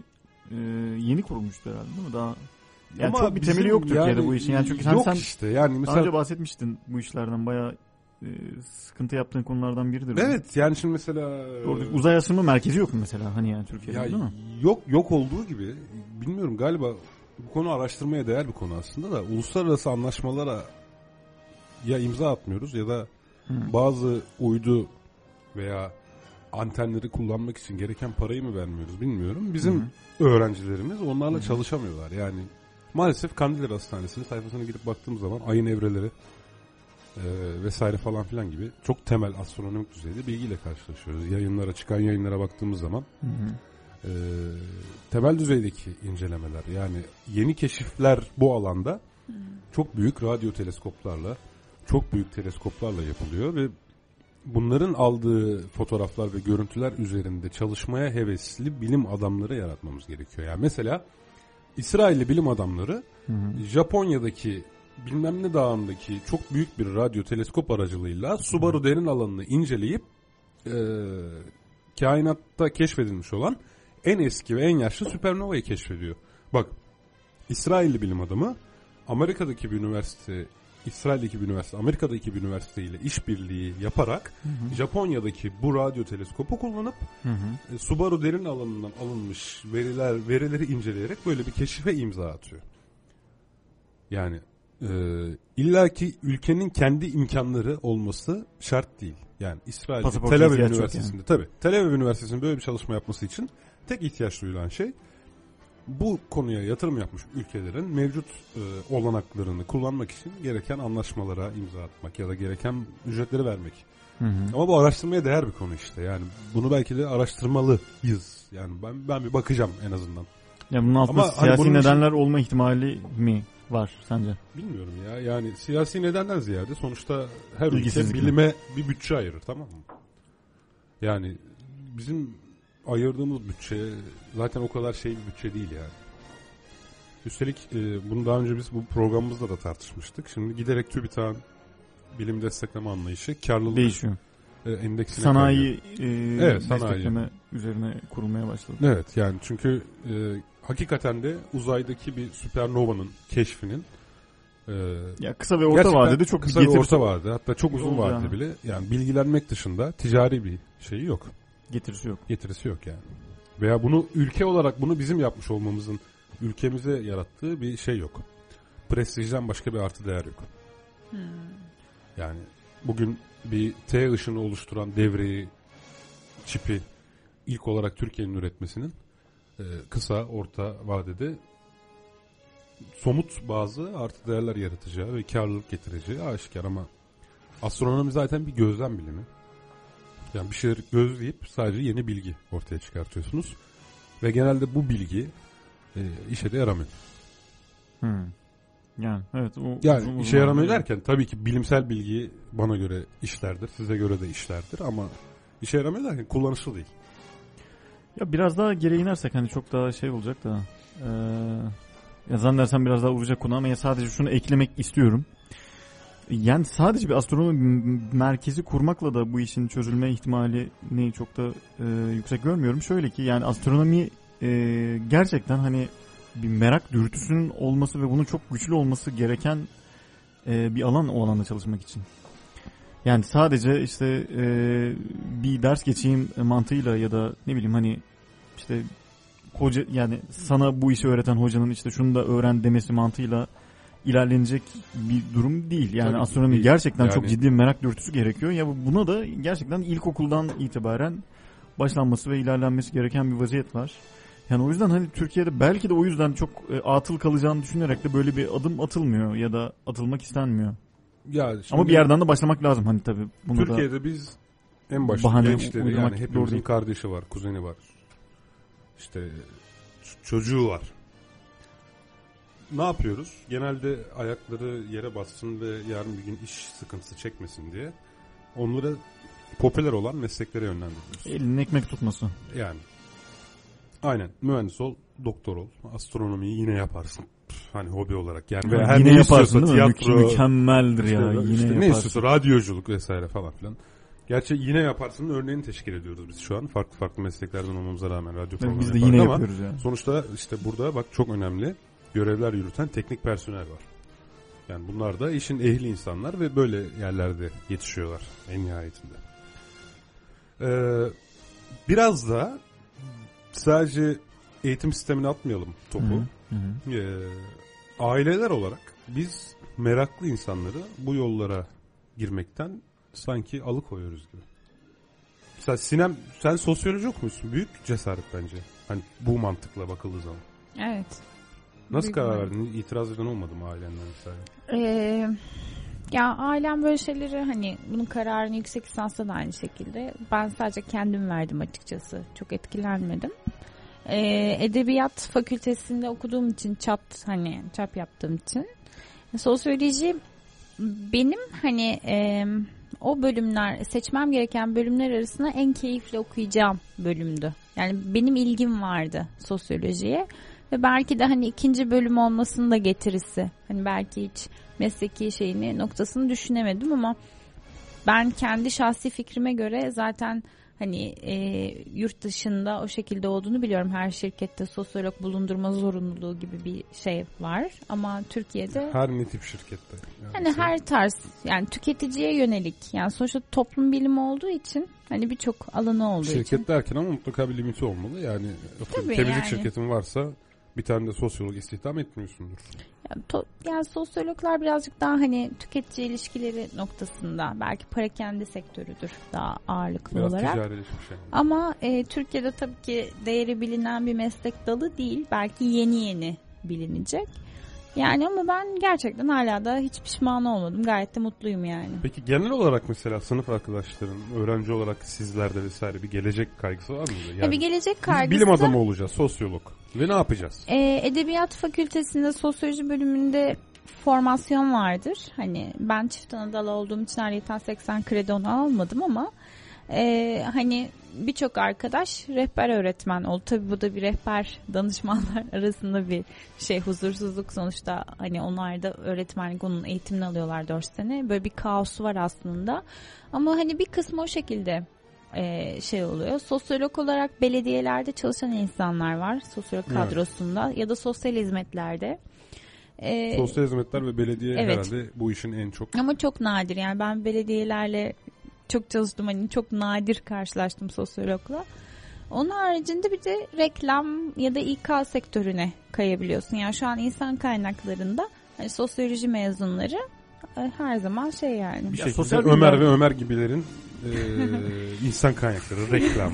e, yeni kurulmuştu herhalde değil mi? Daha yani ama çok bir temeli yok Türkiye'de yani bu işin. Yani çünkü sen, yok sen işte yani daha mesela önce bahsetmiştin bu işlerden bayağı e, sıkıntı yaptığın konulardan biridir. bu. evet yani şimdi mesela Doğru, uzay araştırma merkezi yok mu mesela hani yani Türkiye'de Ya değil mi? yok yok olduğu gibi bilmiyorum galiba bu konu araştırmaya değer bir konu aslında da uluslararası anlaşmalara ya imza atmıyoruz ya da Hı. bazı uydu veya antenleri kullanmak için gereken parayı mı vermiyoruz bilmiyorum. Bizim öğrencilerimiz onlarla çalışamıyorlar. Yani maalesef Kandilli Hastanesi'nin sayfasına girip baktığımız zaman ayın evreleri e, vesaire falan filan gibi çok temel astronomik düzeyde bilgiyle karşılaşıyoruz. Yayınlara çıkan yayınlara baktığımız zaman hı. E, temel düzeydeki incelemeler yani yeni keşifler bu alanda çok büyük radyo teleskoplarla çok büyük teleskoplarla yapılıyor ve bunların aldığı fotoğraflar ve görüntüler üzerinde çalışmaya hevesli bilim adamları yaratmamız gerekiyor. Yani mesela İsrailli bilim adamları Hı hı. Japonya'daki bilmem ne dağındaki çok büyük bir radyo teleskop aracılığıyla Subaru derin alanını inceleyip e, kainatta keşfedilmiş olan en eski ve en yaşlı süpernovayı keşfediyor. Bak İsrailli bilim adamı Amerika'daki bir üniversite İsrail'deki bir üniversite, Amerika'daki bir üniversite ile işbirliği yaparak Japonya'daki bu radyo teleskopu kullanıp Hı hı. e, Subaru derin alanından alınmış veriler verileri inceleyerek böyle bir keşife imza atıyor. Yani e, illaki ülkenin kendi imkanları olması şart değil. Yani İsrail Tel Aviv Üniversitesi'nde tabii Tel Aviv Üniversitesi'nin böyle bir çalışma yapması için tek ihtiyaç duyulan şey bu konuya yatırım yapmış ülkelerin mevcut e, olanaklarını kullanmak için gereken anlaşmalara imza atmak ya da gereken ücretleri vermek. Hı hı. Ama bu araştırmaya değer bir konu işte. Yani bunu belki de araştırmalıyız. Yani ben ben bir bakacağım en azından. Ya bunun altında Ama hani siyasi için- nedenler olma ihtimali mi var sence? Bilmiyorum ya. Yani siyasi nedenden ziyade sonuçta her ülke İlgisizlik mi? bilime bir bütçe ayırır tamam mı? Yani bizim ayırdığımız bütçe zaten o kadar şey bir bütçe değil yani. Üstelik e, bunu daha önce biz bu programımızda da tartışmıştık. Şimdi giderek TÜBİTAK'ın bilim destekleme anlayışı karlılık Değişiyor. e, endeksine Sanayi e, Evet, sanayi. destekleme üzerine kurulmaya başladı. Evet yani çünkü e, hakikaten de uzaydaki bir süpernovanın keşfinin e, Ya kısa ve orta vadede çok kısa ve orta vadede hatta çok uzun vadede bile yani bilgilenmek dışında ticari bir şeyi yok. Getirisi yok. Getirisi yok yani. Veya bunu ülke olarak bunu bizim yapmış olmamızın ülkemize yarattığı bir şey yok. Prestijden başka bir artı değer yok. Yani bugün bir T ışını oluşturan devreyi, çipi ilk olarak Türkiye'nin üretmesinin e, kısa, orta vadede somut bazı artı değerler yaratacağı ve karlılık getireceği aşikar ama astronomi zaten bir gözlem bilimi. Yani bir şeyleri gözleyip sadece yeni bilgi ortaya çıkartıyorsunuz. Ve genelde bu bilgi e, işe de yaramıyor. Hmm. Yani evet. O, Yani uzun- işe uzun yaramıyor vadede- derken tabii ki bilimsel bilgi bana göre işlerdir. Size göre de işlerdir ama işe yaramıyor derken kullanışlı değil. Ya biraz daha geri inersek hani çok daha şey olacak da. Ee, ya zannedersem biraz daha uzayacak konu ama ya sadece şunu eklemek istiyorum. Yani sadece bir astronomi merkezi kurmakla da bu işin çözülme ihtimalini çok da e, yüksek görmüyorum. Şöyle ki yani astronomi e, gerçekten hani bir merak dürtüsünün olması ve bunun çok güçlü olması gereken e, bir alan o alanda çalışmak için. Yani sadece işte e, bir ders geçeyim mantığıyla ya da ne bileyim hani işte hoca yani sana bu işi öğreten hocanın işte şunu da öğren demesi mantığıyla ilerlenecek bir durum değil. Yani Tabii astronomi değil. gerçekten çok Yani- ciddi bir merak dürtüsü gerekiyor. Ya buna da gerçekten ilkokuldan itibaren başlanması ve ilerlenmesi gereken bir vaziyet var. Yani o yüzden hani Türkiye'de belki de o yüzden çok e, atıl kalacağını düşünerek de böyle bir adım atılmıyor ya da atılmak istenmiyor. Ya şimdi Ama bir yerden de başlamak lazım hani tabii. Bunu da Türkiye'de biz en başta bahane gençleri yani hepimizin kardeşi var, kuzeni var. İşte çocuğu var. Ne yapıyoruz? Genelde ayakları yere bassın ve yarın bir gün iş sıkıntısı çekmesin diye onlara popüler olan mesleklere yönlendiriyoruz. elinin ekmek tutması. Yani. Aynen. Mühendis ol, doktor ol. Astronomiyi yine yaparsın. Hani hobi olarak. Yani veya her yine ne yaparsın değil mi? tiyatro, Mük- mükemmeldir işte, ya. işte yine ne yaparsın. istiyorsa radyoculuk vesaire falan filan. Gerçi yine yaparsın örneğini teşkil ediyoruz biz şu an. Farklı farklı mesleklerden olmamıza rağmen radyo programı Biz de yine ama yapıyoruz ya. sonuçta işte burada bak çok önemli görevler yürüten teknik personel var. Yani bunlar da işin ehli insanlar ve böyle yerlerde yetişiyorlar en nihayetinde. Ee, biraz da sadece eğitim sistemine atmayalım topu. Hı hı. Hı hı. Ee, aileler olarak biz meraklı insanları bu yollara girmekten sanki alıkoyuyoruz gibi. Mesela Sinem sen sosyoloji okumuşsun. Büyük cesaret bence. Hani bu mantıkla bakıldığı zaman. Evet. Nasıl karar verdin? İtiraz eden olmadı mı ailenden mesela? Ee, ya ailem böyle şeyleri hani bunun kararını yüksek lisansta da aynı şekilde. Ben sadece kendim verdim açıkçası. Çok etkilenmedim. Ee, edebiyat fakültesinde okuduğum için çap hani çap yaptığım için sosyoloji benim hani e, o bölümler seçmem gereken bölümler arasında en keyifli okuyacağım bölümdü. Yani benim ilgim vardı sosyolojiye ve belki de hani ikinci bölüm olmasının da getirisi. Hani belki hiç mesleki şeyini noktasını düşünemedim ama ben kendi şahsi fikrime göre zaten hani e, yurt dışında o şekilde olduğunu biliyorum. Her şirkette sosyolog bulundurma zorunluluğu gibi bir şey var ama Türkiye'de Her ne tip şirkette. Yani Hani sen- her tarz yani tüketiciye yönelik yani sonuçta toplum bilimi olduğu için hani birçok alanı olduğu Şirket için. derken ama mutlaka bir limiti olmalı. Yani Tabii temizlik yani. şirketin varsa bir tane de sosyolog istihdam etmiyorsundur. Yani, to- yani sosyologlar birazcık daha hani tüketici ilişkileri noktasında belki parakende sektörüdür daha ağırlıklı Biraz olarak. ticarileşmiş yani. Ama e, Türkiye'de tabii ki değeri bilinen bir meslek dalı değil. Belki yeni yeni bilinecek. Yani ama ben gerçekten hala da hiç pişman olmadım. Gayet de mutluyum yani. Peki genel olarak mesela sınıf arkadaşların, öğrenci olarak sizlerde vesaire bir gelecek kaygısı var mıydı? Yani Ya bir gelecek biz kaygısı. bilim adamı olacağız, sosyolog. Ve ne yapacağız? Ee, Edebiyat Fakültesinde sosyoloji bölümünde formasyon vardır. Hani ben çift anadal olduğum için ayrıca 80 kredi onu almadım ama e, hani birçok arkadaş rehber öğretmen oldu. Tabii bu da bir rehber (laughs) danışmanlar arasında bir şey huzursuzluk sonuçta hani onlar da öğretmenlik onun eğitimini alıyorlar 4 sene. Böyle bir kaosu var aslında. Ama hani bir kısmı o şekilde e, şey oluyor. Sosyolog olarak belediyelerde çalışan insanlar var. Sosyolog Evet. kadrosunda ya da sosyal hizmetlerde. E, Sosyal hizmetler ve belediye evet. herhalde bu işin en çok ama çok nadir yani ben belediyelerle çok çalıştım hani çok nadir karşılaştım sosyologla. Onun haricinde bir de reklam ya da İK sektörüne kayabiliyorsun. Yani şu an insan kaynaklarında hani sosyoloji mezunları e, her zaman şey yani. bir şekilde sosyal Ömer ve Ömer gibilerin e, (laughs) insan kaynakları, reklam,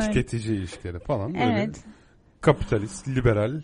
tüketici ilişkileri falan böyle Evet. kapitalist, liberal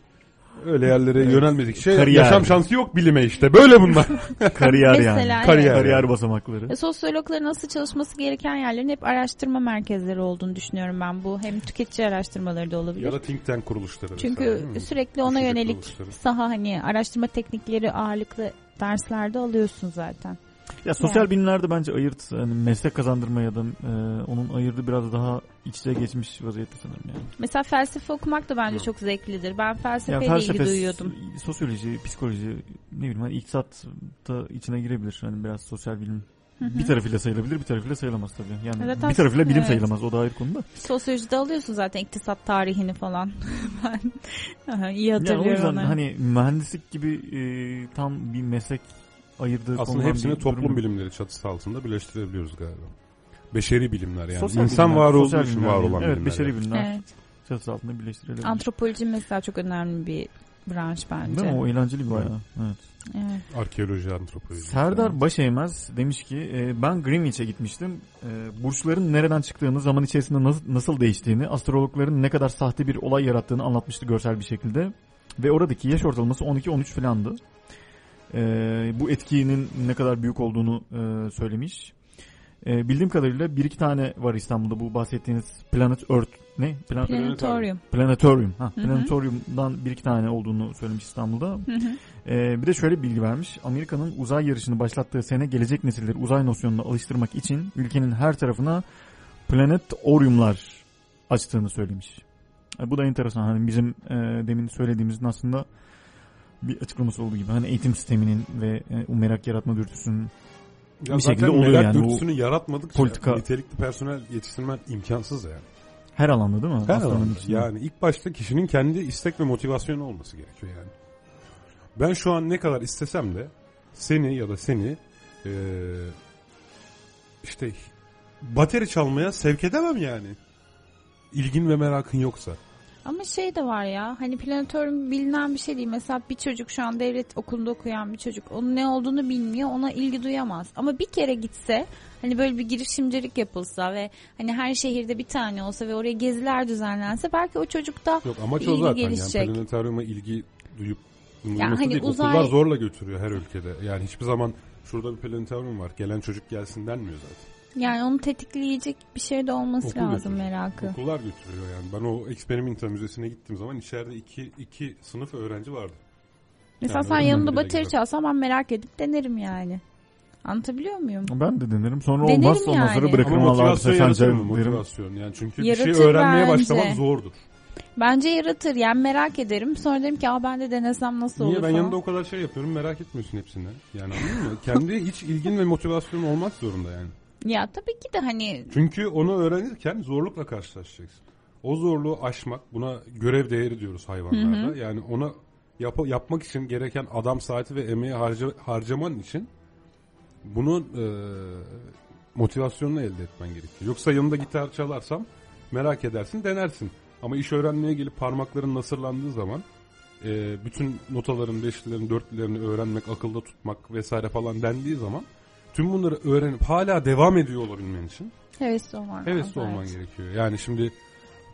öyle yerlere Evet. yönelmedikçe Kariyer. yaşam şansı yok bilime işte. Böyle bunlar. (laughs) Kariyer yani. Mesela Kariyer. evet. Kariyer basamakları. E, Sosyologların nasıl çalışması gereken yerlerin hep araştırma merkezleri olduğunu düşünüyorum ben. Bu hem tüketici araştırmaları da olabilir. ya da think tank kuruluşları. Çünkü mi? sürekli ona Düşünce yönelik saha hani araştırma teknikleri ağırlıklı derslerde alıyorsun zaten. Ya sosyal Yani. bilimlerde bence ayırt hani meslek kazandırma ya da e, onun ayırdı biraz daha iç içe geçmiş vaziyette sanırım yani. Mesela felsefe okumak da bence çok zevklidir. Ben Yani felsefeyle ilgi duyuyordum. sosyoloji, psikoloji, ne bileyim hani iktisat da içine girebilir. Hani biraz sosyal bilim Hı hı. bir tarafıyla sayılabilir, bir tarafıyla sayılamaz tabii. Yani Zaten- bir tarafıyla bilim evet. sayılamaz o da ayrı konuda. Sosyolojide alıyorsun zaten iktisat tarihini falan. (laughs) ben iyi Yani o hatırlıyorum yüzden onları. hani mühendislik gibi e, tam bir meslek ayırdığı Aslında hepsini bir toplum durum- bilimleri çatısı altında birleştirebiliyoruz galiba. Beşeri bilimler yani. Sosyal İnsan bilimler, var olduğu için var olan Evet, bilimler. beşeri yani. bilimler Evet. çatısı altında birleştirilebilir. Antropoloji mesela çok önemli bir branş bence. Değil mi? O eğlenceli bir bayağı. Evet. Evet. Arkeoloji, antropoloji. Serdar Başeymez demiş ki e, ben Greenwich'e gitmiştim. E, burçların nereden çıktığını, zaman içerisinde nasıl, nasıl değiştiğini, astrologların ne kadar sahte bir olay yarattığını anlatmıştı görsel bir şekilde. Ve oradaki yaş ortalaması 12-13 filandı. E, bu etkinin ne kadar büyük olduğunu e, söylemiş. E, bildiğim kadarıyla bir iki tane var İstanbul'da bu bahsettiğiniz Planet Earth ne? Plan- Planetoryum. Planetarium. Ha, Hı hı. Planetarium'dan bir iki tane olduğunu söylemiş İstanbul'da. Hı hı. Ee, bir de şöyle bilgi vermiş. Amerika'nın uzay yarışını başlattığı sene gelecek nesilleri uzay nosyonuna alıştırmak için ülkenin her tarafına planetoriumlar açtığını söylemiş. E, bu da enteresan. Hani bizim e, demin söylediğimizin aslında bir açıklaması olduğu gibi. Hani eğitim sisteminin ve e, o merak yaratma dürtüsünün Ya bir şekilde oluyor merak yani. Dürtüsünü yaratmadıkça politika- nitelikli personel yetiştirmen imkansız yani. her alanda değil mi? Her Aslanın alanda. içinde. Yani ilk başta kişinin kendi istek ve motivasyonu olması gerekiyor yani. Ben şu an ne kadar istesem de seni ya da seni eee, işte bateri çalmaya sevk edemem yani. İlgin ve merakın yoksa. Ama şey de var ya hani planetoryum bilinen bir şey değil. Mesela bir çocuk şu an devlet okulunda okuyan bir çocuk onun ne olduğunu bilmiyor ona ilgi duyamaz. Ama bir kere gitse hani böyle bir girişimcilik yapılsa ve hani her şehirde bir tane olsa ve oraya geziler düzenlense belki o çocuk da Yok amaç o İlgi zaten gelişecek. yani planetaryuma ilgi duyup Yani hani değil. uzay- Okullar zorla götürüyor her ülkede. Yani hiçbir zaman şurada bir planetaryum var gelen çocuk gelsin denmiyor zaten. Yani onu tetikleyecek bir şey de olması Okul lazım götürüyor. merakı. Okullar götürüyor yani. Ben o Experimenta Müzesi'ne gittiğim zaman içeride iki, iki sınıf öğrenci vardı. Mesela Yani sen yanında bateri çalsan ben merak edip denerim yani. Anlatabiliyor muyum? Ben de denerim. Sonra Denerim olmaz ondan sonra yani. bırakırım Ama motivasyon sen yaratır mı? Motivasyon yani çünkü bir Yaratır şey öğrenmeye bence. başlamak zordur. Bence yaratır yani merak ederim. Sonra derim ki Aa, ben de denesem nasıl Niye olur ben falan. yanında o kadar şey yapıyorum merak etmiyorsun hepsinden. Yani anladın mı? Kendi iç ilgin ve motivasyonun olmak zorunda yani. Ya tabii ki de hani Çünkü onu öğrenirken zorlukla karşılaşacaksın. O zorluğu aşmak, buna görev değeri diyoruz hayvanlarda. Yani ona yap- yapmak için gereken adam saati ve emeği harca- harcaman için bunun e, motivasyonunu elde etmen gerekiyor. Yoksa yanında gitar çalarsam merak edersin, denersin. Ama iş öğrenmeye gelip parmakların nasırlandığı zaman e, bütün notaların, beşlilerin, dörtlilerini öğrenmek, akılda tutmak vesaire falan dendiği zaman tüm bunları öğrenip hala devam ediyor olabilmen için hevesli olman hevesli lazım, olman evet. gerekiyor. Yani şimdi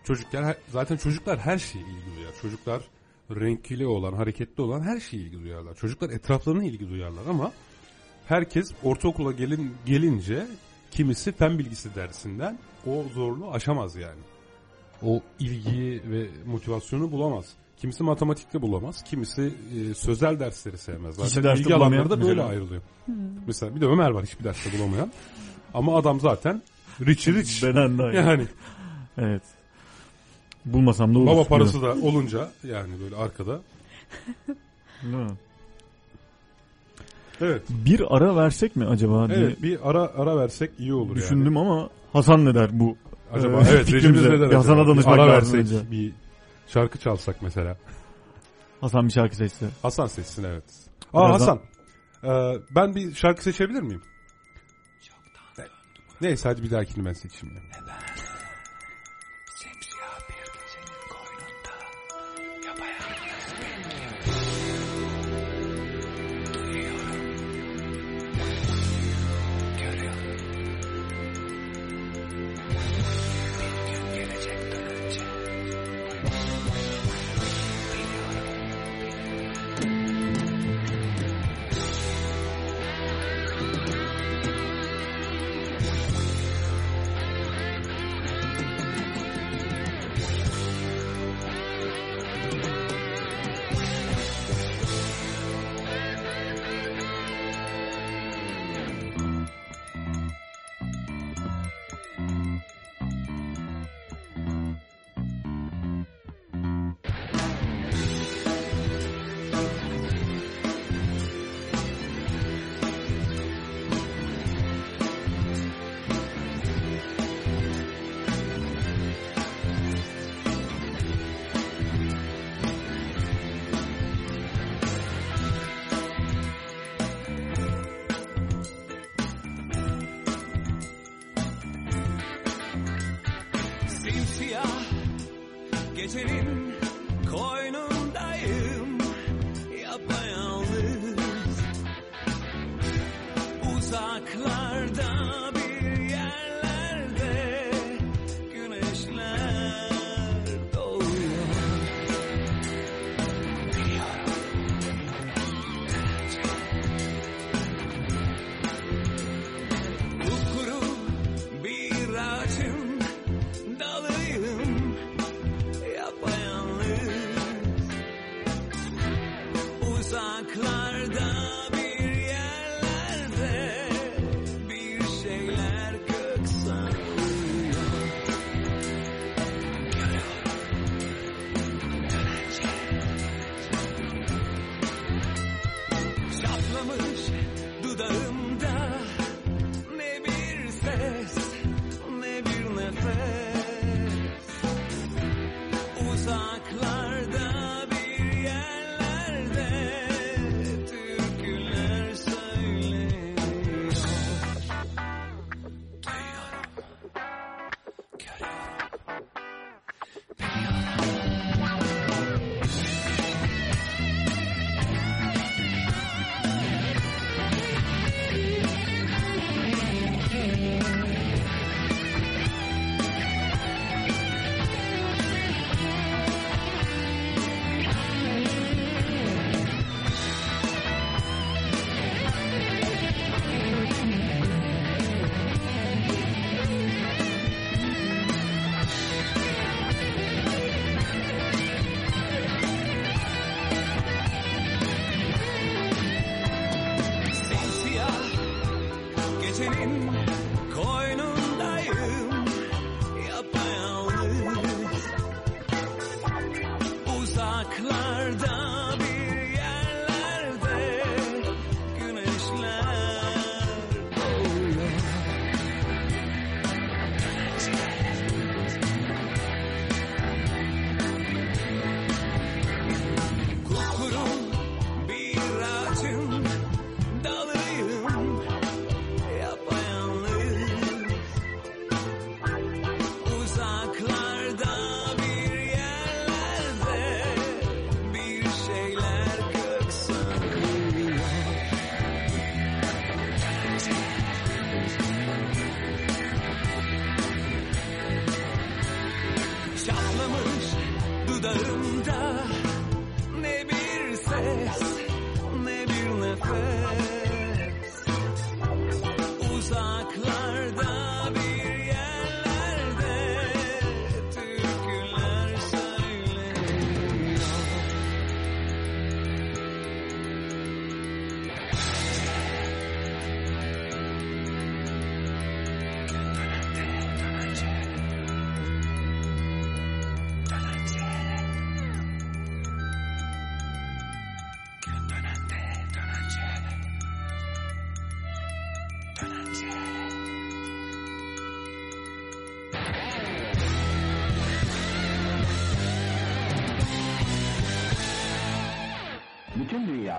çocuklar zaten çocuklar her şeye ilgi duyar. Çocuklar renkli olan, hareketli olan her şeye ilgi duyarlar. Çocuklar etraflarına ilgi duyarlar ama herkes ortaokula gelin gelince kimisi fen bilgisi dersinden o zorluğu aşamaz yani. O ilgiyi ve motivasyonu bulamaz. Kimisi matematikte bulamaz. Kimisi e, sözel dersleri sevmez. Hiç Zaten derste ilgi alanları bulamayan da böyle ayrılıyor. Mesela bir de Ömer var hiçbir derste bulamayan. Ama adam zaten rich rich. Daha iyi. Yani Evet. Bulmasam da olur. baba parası da olunca yani böyle arkada. Evet. Bir ara versek mi acaba diye Evet bir ara ara versek iyi olur düşündüm ama Hasan ne der bu? yani. Acaba Ee, evet fikrimize ne der Hasan'a danışmak ara lazım versek önce. bir şarkı çalsak mesela. Hasan bir şarkı seçse. Hasan seçsin evet. Aa Birazdan- Hasan. Ee, ben bir şarkı seçebilir miyim? Ne- Neyse hadi bir dahakini ben seçeyim. ya.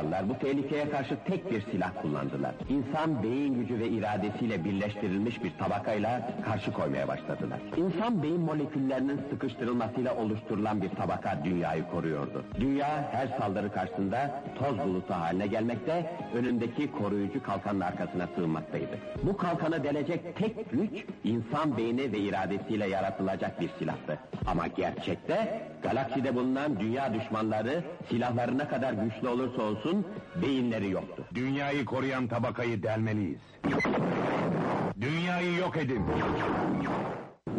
Dünyalılar bu tehlikeye karşı tek bir silah kullandılar. İnsan beyin gücü ve iradesiyle birleştirilmiş bir tabakayla karşı koymaya başladılar. İnsan beyin moleküllerinin sıkıştırılmasıyla oluşturulan bir tabaka dünyayı koruyordu. Dünya her saldırı karşısında toz bulutu haline gelmekte, önündeki koruyucu kalkanın arkasına sığınmaktaydı. Bu kalkanı delecek tek güç insan beyni ve iradesiyle yaratılacak bir silahtı. Ama gerçekte galakside bulunan dünya düşmanları silahları ne kadar güçlü olursa olsun beyinleri yoktu. Dünyayı koruyan tabakayı delmeliyiz. Dünyayı yok edin.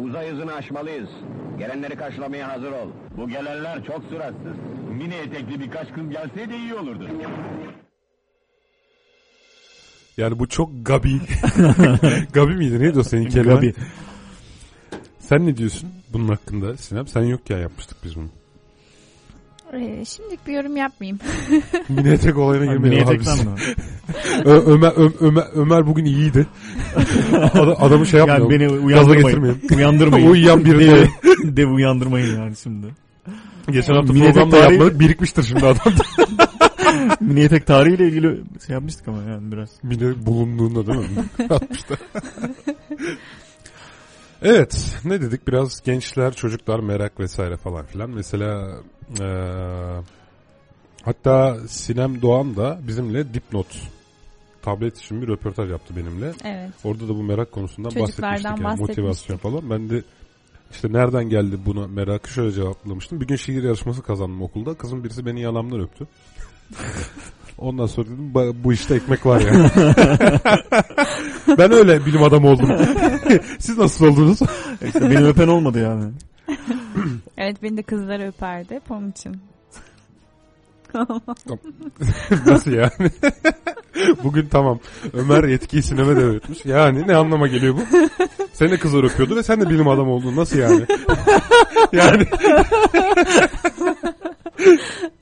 Uzay hızını aşmalıyız. Gelenleri karşılamaya hazır ol. Bu gelenler çok suratsız. Mini etekli birkaç kız gelseydi iyi olurdu. Yani bu çok gabi. (laughs) gabi miydi? Neydi o senin kelime? Gabi. Sen ne diyorsun bunun hakkında Sinem? Sen yokken yapmıştık biz bunu. Ee, şimdilik bir yorum yapmayayım. (laughs) Mini etek olayına girmeyelim abi? (laughs) Ö- Ömer, Ö- Ömer, Ömer bugün iyiydi. Ad- adamı şey yapmayalım. Yani beni uyandırmayın. Uyandırmayın. Uyuyan birini Dev, dev uyandırmayın yani şimdi. Geçen hafta Mini programda tarihi- yapmadık. Birikmiştir şimdi adam. (laughs) Mini etek tarihiyle ilgili şey yapmıştık ama yani biraz. Mini bulunduğunda değil mi? (laughs) Evet. Ne dedik? Biraz gençler, çocuklar, merak vesaire falan filan. Mesela eee, hatta Sinem Doğan da bizimle Dipnot tablet için bir röportaj yaptı benimle. Evet. Orada da bu merak konusundan Çocuklardan bahsetmiştik. Yani, bahsetmiştik. motivasyon falan. Ben de işte nereden geldi buna merakı şöyle cevaplamıştım. Bir gün şiir yarışması kazandım okulda. Kızın birisi beni yanamdan öptü. (laughs) Ondan sonra dedim "Ba- bu işte ekmek var ya. (laughs) ben öyle bilim adamı oldum. (laughs) Siz nasıl oldunuz? İşte beni öpen olmadı yani. Evet beni de kızlar öperdi hep onun için. nasıl yani? Bugün tamam. Ömer yetkiyi sineme devretmiş. Yani ne anlama geliyor bu? Seni de kızlar öpüyordu ve sen de bilim adamı oldun. Nasıl yani? yani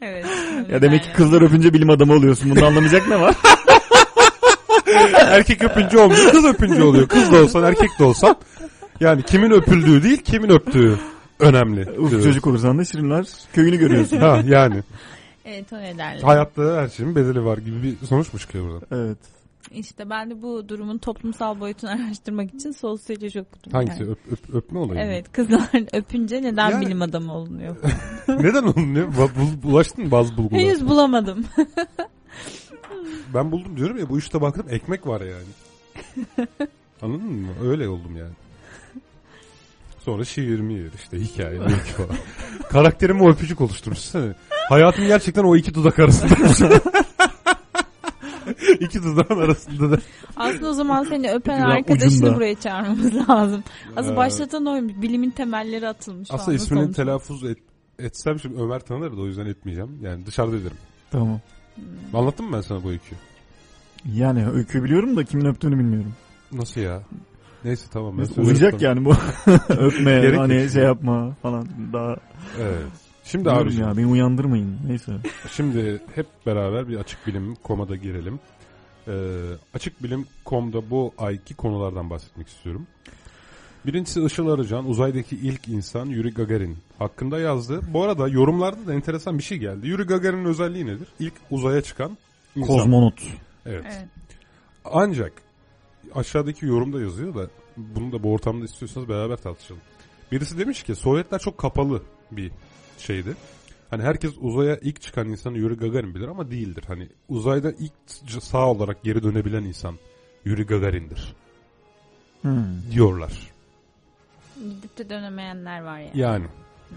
Evet. Ya demek ki kızlar öpünce bilim adamı oluyorsun. Bunu anlamayacak ne var? (laughs) erkek öpünce olmuyor, kız öpünce oluyor. Kız da olsan, erkek de olsan. Yani kimin öpüldüğü değil, kimin öptüğü önemli. Uf çocuk olursan da Şirinler köyünü görüyorsun. Ha yani Evet öyle derler. hayatta her şeyin bedeli var gibi bir sonuç mu çıkıyor buradan? evet. İşte ben de bu durumun toplumsal boyutunu (laughs) araştırmak için sosyoloji okudum. Hangisi yani. öp, öp, öpme olayı mı? Evet kızlar (laughs) öpünce neden Yani- bilim adamı olunuyor? (laughs) Neden olunuyor? Ulaştın mı bazı bulgulara? Henüz bulamadım. Ben buldum diyorum ya bu işte baktım ekmek var yani. Anladın mı? Öyle oldum yani. Sonra şiir mi işte hikaye öykü falan. Karakterimi o öpücük oluşturmuş. Hayatım gerçekten o iki dudak arasında. (laughs) iki dudağın arasında da. Aslında o zaman seni öpen Güzel, arkadaşını ucunda. buraya çağırmamız lazım. Asıl Ee, başlatan oymuş. Bilimin temelleri atılmış. Aslında falan. ismini olmuş? telaffuz et, etsem şimdi Ömer tanır da o yüzden etmeyeceğim. Yani dışarıda ederim. Tamam. Anlattım mı ben sana bu öyküyü? Yani öykü biliyorum da kimin öptüğünü bilmiyorum. Nasıl ya? Neyse tamam. Ben söylerim Uzayacak sana. yani bu. (laughs) Öpme Gerek hani yok. şey yapma falan. Daha Evet. Şimdi abi ya beni uyandırmayın. Neyse. Şimdi hep beraber bir açık bilim komada girelim. Ee, açık bilim komda bu ayki konulardan bahsetmek istiyorum. Birincisi Işıl Arıcan uzaydaki ilk insan Yuri Gagarin hakkında yazdı. Bu arada yorumlarda da enteresan bir şey geldi. Yuri Gagarin'in özelliği nedir? İlk uzaya çıkan insan. Kozmonot. Evet. Evet. Ancak aşağıdaki yorumda yazıyor da bunu da bu ortamda istiyorsanız beraber tartışalım. Birisi demiş ki Sovyetler çok kapalı bir şeydi. Hani herkes uzaya ilk çıkan insanı Yuri Gagarin bilir ama değildir. Hani uzayda ilk sağ olarak geri dönebilen insan Yuri Gagarin'dir Hmm. diyorlar. Gidip de dönemeyenler var ya. Yani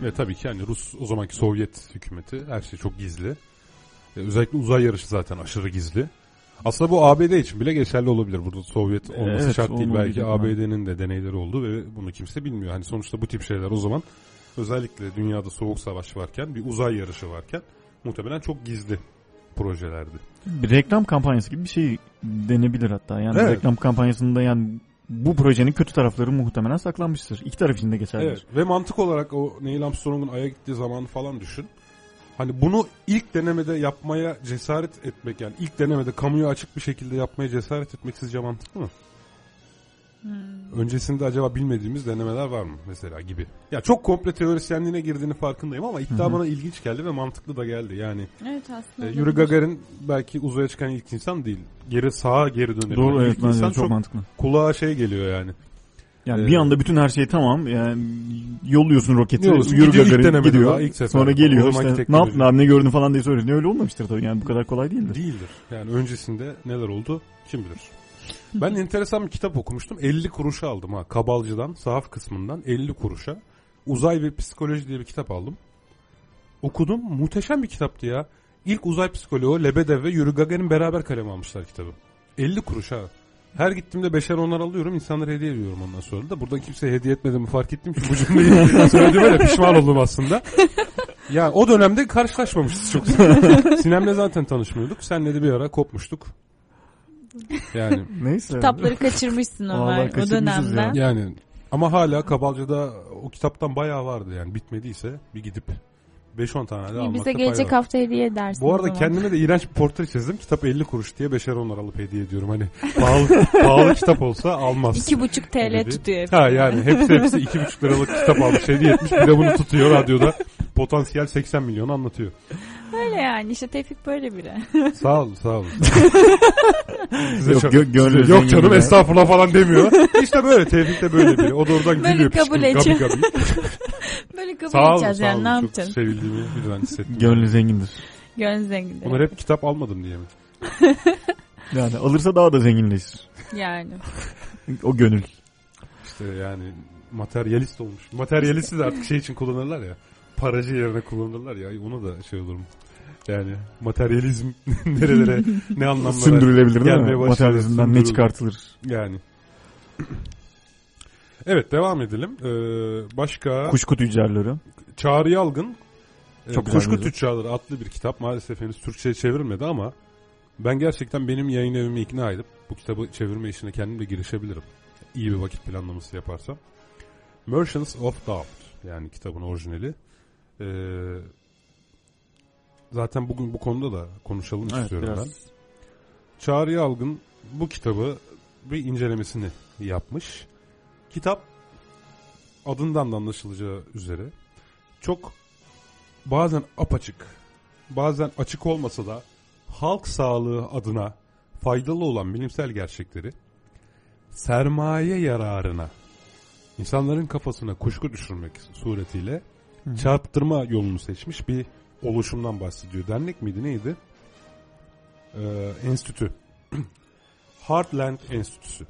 ve tabii ki hani Rus o zamanki Sovyet hükümeti her şey çok gizli. E, özellikle uzay yarışı zaten aşırı gizli. Aslında bu ABD için bile geçerli olabilir. Burada Sovyet olması Evet, şart değil. Belki. ABD'nin de deneyleri oldu ve bunu kimse bilmiyor. Hani sonuçta bu tip şeyler o zaman özellikle dünyada soğuk savaş varken bir uzay yarışı varken muhtemelen çok gizli projelerdi. Bir reklam kampanyası gibi bir şey denebilir hatta. Yani Evet. reklam kampanyasında yani bu projenin kötü tarafları muhtemelen saklanmıştır. İki taraf için de geçerlidir. Evet. Ve mantık olarak o Neil Armstrong'un Ay'a gittiği zamanı falan düşün. Hani bunu ilk denemede yapmaya cesaret etmek yani ilk denemede kamuya açık bir şekilde yapmaya cesaret etmek sizce mantıklı mı? Öncesinde acaba bilmediğimiz denemeler var mı mesela gibi. Ya çok komple teorisyenliğine girdiğini farkındayım ama iddia bana ilginç geldi ve mantıklı da geldi. Yani Evet aslında. e, Yuri olabilir. Gagarin belki uzaya çıkan ilk insan değil. Geri sağa geri dönebilen Doğru evet ilk bence insan de çok, çok mantıklı. kulağa şey geliyor yani. Yani Ee, bir anda bütün her şey tamam. Yani yolluyorsun roketi. Yolluyorsun, Yürü Gagarin gidiyor. daha, ilk sefer. sonra geliyor işte. Ne yaptın abi ne gördün falan diye soruyorsun. Öyle olmamıştır tabii. Yani bu kadar kolay değildir. Değildir. Yani öncesinde neler oldu kim bilir. (laughs) Ben enteresan bir kitap okumuştum. 50 kuruşa aldım ha. Kabalcı'dan, sahaf kısmından 50 kuruşa. Uzay ve Psikoloji diye bir kitap aldım. Okudum. Muhteşem bir kitaptı ya. İlk uzay psikoloğu Lebedev ve Yuri Gagarin beraber kaleme almışlar kitabı. 50 kuruş ha. Her gittiğimde beşer onar alıyorum. insanlara hediye ediyorum ondan sonra da. Burada kimseye hediye etmediğimi fark ettim ki bu cümleyi (laughs) söylediğime de pişman oldum aslında. Ya o dönemde karşılaşmamışız çok. (laughs) Sinem'le zaten tanışmıyorduk. Senle de bir ara kopmuştuk. Yani (laughs) Neyse. Kitapları kaçırmışsın Ömer o dönemden. yani ama hala Kabalca'da o kitaptan bayağı vardı yani bitmediyse bir gidip 5-10 tane de almakta Bize fayda gelecek var. hafta hediye edersin. Bu arada kendime de iğrenç bir portre çizdim. Kitap 50 kuruş diye beşer onlar alıp hediye ediyorum. Hani (laughs) pahalı, pahalı kitap olsa almaz. İki buçuk TL Gibi. tutuyor. Ha yani hepsi hepsi 2,5 liralık kitap almış hediye etmiş. Bir de bunu tutuyor radyoda. Potansiyel 80 milyon anlatıyor. Öyle yani işte Tevfik böyle biri. (laughs) Sağ ol sağ ol. (laughs) Size Yok, çok- gö- gönlü yok canım biri. estağfurullah falan demiyor. İşte böyle Tevfik de böyle biri. O da oradan Böyle gülüyor. kabul pişkin, gabi gabi. (laughs) böyle kabul Sağ edeceğiz sağ yani ne Çok yapacağız? sevildiğimi birden hissettim. Gönlü zengindir. Gönül zengini. Bunlar hep kitap almadım diye mi? Yani alırsa daha da zenginleşir. Yani. O gönül. İşte yani materyalist olmuş. Materyalisti de artık şey için kullanırlar ya. Paracı yerine kullanırlar ya. Onu da şey olur mu? Yani materyalizm (laughs) nerelere ne anlamlara Sündürülebilir değil mi? Materyalizmden ne çıkartılır? Yani. Evet devam edelim. Ee, başka Kuşku tüccarları. Çağrı Yalgın e, Çok güzel Kuşku. Tüccarları adlı bir kitap. Maalesef henüz Türkçe'ye çevrilmedi ama ben gerçekten benim yayın evimi ikna edip bu kitabı çevirme işine kendim de girişebilirim. İyi bir vakit planlaması yaparsam. Merchants of Doubt yani kitabın orijinali. Ee, zaten bugün bu konuda da konuşalım Evet, istiyorum biraz. ben. Çağrı Yalgın bu kitabı bir incelemesini yapmış. Kitap adından da anlaşılacağı üzere çok bazen apaçık, bazen açık olmasa da halk sağlığı adına faydalı olan bilimsel gerçekleri sermaye yararına insanların kafasına kuşku düşürmek suretiyle çarptırma yolunu seçmiş bir oluşumdan bahsediyor. Dernek miydi neydi? Ee, enstitü. (clears throat) Heartland Enstitüsü.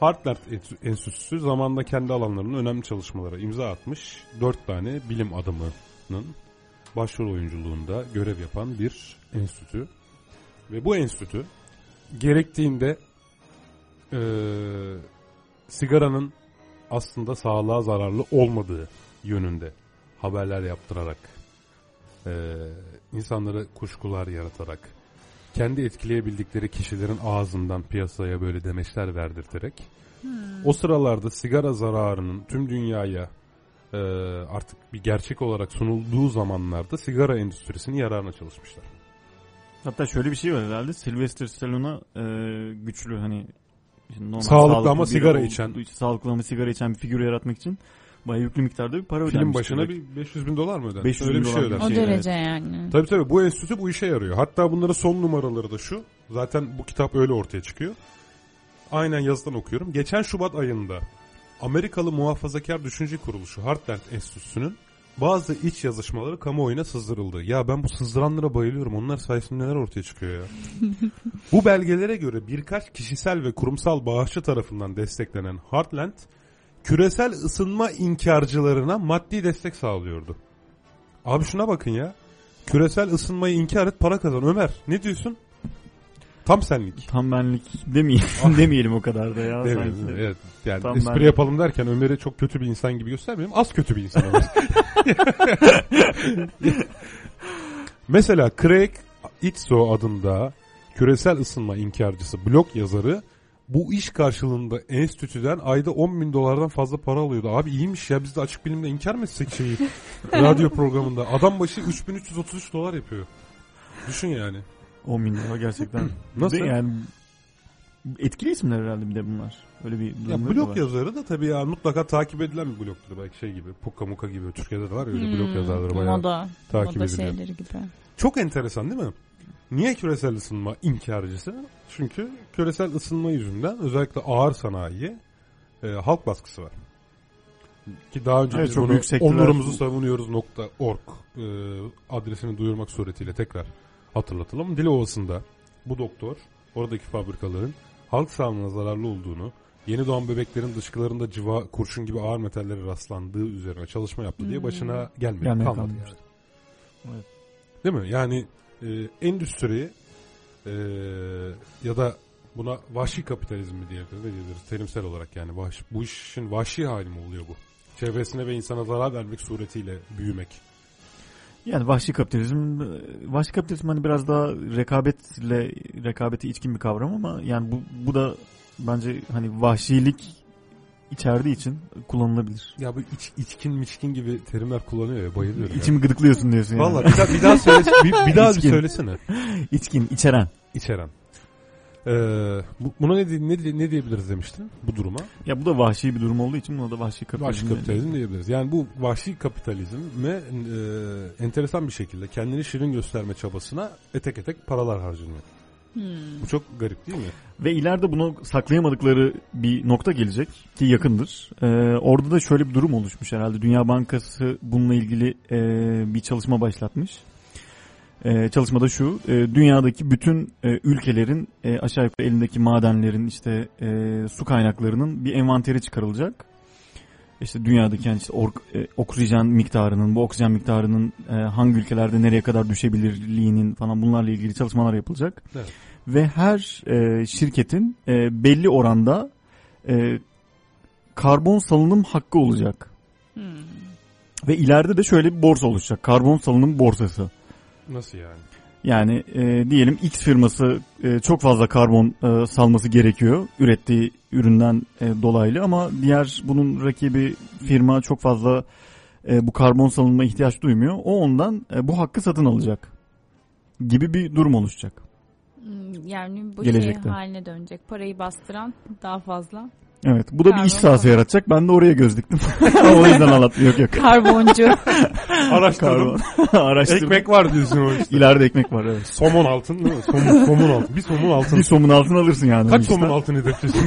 Heartland Enstitü- Enstitüsü zamanda kendi alanlarının önemli çalışmalara imza atmış. Dört tane bilim adamının başrol oyunculuğunda görev yapan bir enstitü. Ve bu enstitü gerektiğinde eee, sigaranın aslında sağlığa zararlı olmadığı yönünde haberler yaptırarak eee, insanlara kuşkular yaratarak kendi etkileyebildikleri kişilerin ağzından piyasaya böyle demeçler verdirterek o sıralarda sigara zararının tüm dünyaya e, artık bir gerçek olarak sunulduğu zamanlarda sigara endüstrisinin yararına çalışmışlar. Hatta şöyle bir şey var herhalde. Sylvester Stallone'a e, güçlü hani normal Sağlıklı ama biri sigara olduğu içen. Sağlıklı ama sigara içen bir figür yaratmak için bayağı yüklü miktarda bir para Film ödenmiş. başına bir 500 bin dolar mı ödenmiş? 500 Öyle bin bir şey ödenmiş. O şey, derece yani. Tabii tabii bu enstitü bu işe yarıyor. Hatta bunların son numaraları da şu. Zaten bu kitap öyle ortaya çıkıyor. Aynen yazıdan okuyorum. Geçen Şubat ayında Amerikalı muhafazakar düşünce kuruluşu Heartland Enstitüsü'nün bazı iç yazışmaları kamuoyuna sızdırıldı. Ya ben bu sızdıranlara bayılıyorum. Onlar sayesinde neler ortaya çıkıyor ya. (laughs) bu belgelere göre birkaç kişisel ve kurumsal bağışçı tarafından desteklenen Heartland küresel ısınma inkarcılarına maddi destek sağlıyordu. Abi şuna bakın ya. Küresel ısınmayı inkar et para kazan. Ömer ne diyorsun? Tam senlik. Tam benlik demeyelim, (laughs) demeyelim o kadar da ya. Mi? sanki. Evet. Yani Tam espri benlik. yapalım derken Ömer'i çok kötü bir insan gibi göstermeyelim. Az kötü bir insan Ömer. (laughs) Mesela Craig Itzo adında küresel ısınma inkarcısı blog yazarı bu iş karşılığında enstitüden ayda 10 bin dolardan fazla para alıyordu. Abi iyiymiş ya biz de açık bilimde inkar mı etsek şeyi (laughs) radyo programında. Adam başı 3333 dolar yapıyor. Düşün yani. 10 bin dolar gerçekten. (clears throat) Nasıl? Yani Etkili isimler herhalde bir de bunlar. Öyle bir Ya blog var. yazarı da tabii ya mutlaka takip edilen bir blogdur. Belki şey gibi Puka Muka gibi Türkiye'de de var ya öyle blog Hmm, yazarları bayağı. moda, takip moda ediliyor. şeyleri gibi. Çok enteresan değil mi? Niye küresel ısınma inkarcısı? Çünkü küresel ısınma yüzünden özellikle ağır sanayiye e, halk baskısı var. Ki daha önce Evet, biz bunu onurumuzu savunuyoruz nokta org e, adresini duyurmak suretiyle tekrar hatırlatalım. Dilovası'nda bu doktor oradaki fabrikaların halk sağlığına zararlı olduğunu, yeni doğan bebeklerin dışkılarında civa, kurşun gibi ağır metallere rastlandığı üzerine çalışma yaptı diye Hmm. başına gelmedi, kalmadı kalmadı. yani. Evet. Değil mi? Yani e, endüstri e, ya da buna vahşi kapitalizm mi diyebiliriz, ne diyebiliriz terimsel olarak yani vahşi, bu işin vahşi hali mi oluyor bu? Çevresine ve insana zarar vermek suretiyle büyümek. Yani vahşi kapitalizm, vahşi kapitalizm hani biraz daha rekabetle, rekabeti içkin bir kavram ama yani bu, bu da bence hani vahşilik içerdiği için kullanılabilir. Ya bu iç, içkin miçkin gibi terimler kullanıyor ya bayılıyorum. İçimi gıdıklıyorsun diyorsun yani. Valla bir daha, bir daha, söyle, bir, bir daha bir söylesene. (laughs) İçkin, içeren. İçeren. Ee, bu- buna ne, ne, ne diyebiliriz demiştin bu duruma? Ya bu da vahşi bir durum olduğu için buna da vahşi kapitalizm. Vahşi kapitalizm diyebiliriz. Yani bu vahşi kapitalizme e, enteresan bir şekilde kendini şirin gösterme çabasına etek etek paralar harcanıyor. Hmm. Bu çok garip değil mi? Ve ileride bunu saklayamadıkları bir nokta gelecek ki yakındır. Ee, orada da şöyle bir durum oluşmuş herhalde. Dünya Bankası bununla ilgili e, bir çalışma başlatmış. E, çalışmada şu, e, dünyadaki bütün e, ülkelerin e, aşağı yukarı elindeki madenlerin işte e, su kaynaklarının bir envanteri çıkarılacak. İşte dünyadaki yani işte ork- e, oksijen miktarının, bu oksijen miktarının e, hangi ülkelerde nereye kadar düşebilirliğinin falan bunlarla ilgili çalışmalar yapılacak. Evet. Ve her e, şirketin e, belli oranda e, karbon salınım hakkı olacak. Hmm. Ve ileride de şöyle bir borsa oluşacak. Karbon salınım borsası. Nasıl yani? Yani e, diyelim X firması e, çok fazla karbon e, salması gerekiyor ürettiği üründen e, dolaylı ama diğer bunun rakibi firma çok fazla e, bu karbon salınma ihtiyaç duymuyor. O ondan e, bu hakkı satın alacak gibi bir durum oluşacak. Hmm, Yani bu Gelecekte. şey haline dönecek. Parayı bastıran daha fazla. Evet bu da bir Karbon iş sahası yaratacak. Ben de oraya göz diktim. (laughs) o yüzden anlattım. Yok yok. Karboncu. (laughs) Araştırdım. Karbon. (laughs) Araştırdım. Ekmek var diyorsun o işte. İleride ekmek var evet. Somon altın değil mi? Somun, somun altın. Bir somun altın. Bir somun altın alırsın yani. Kaç somun altın hedefliyorsun?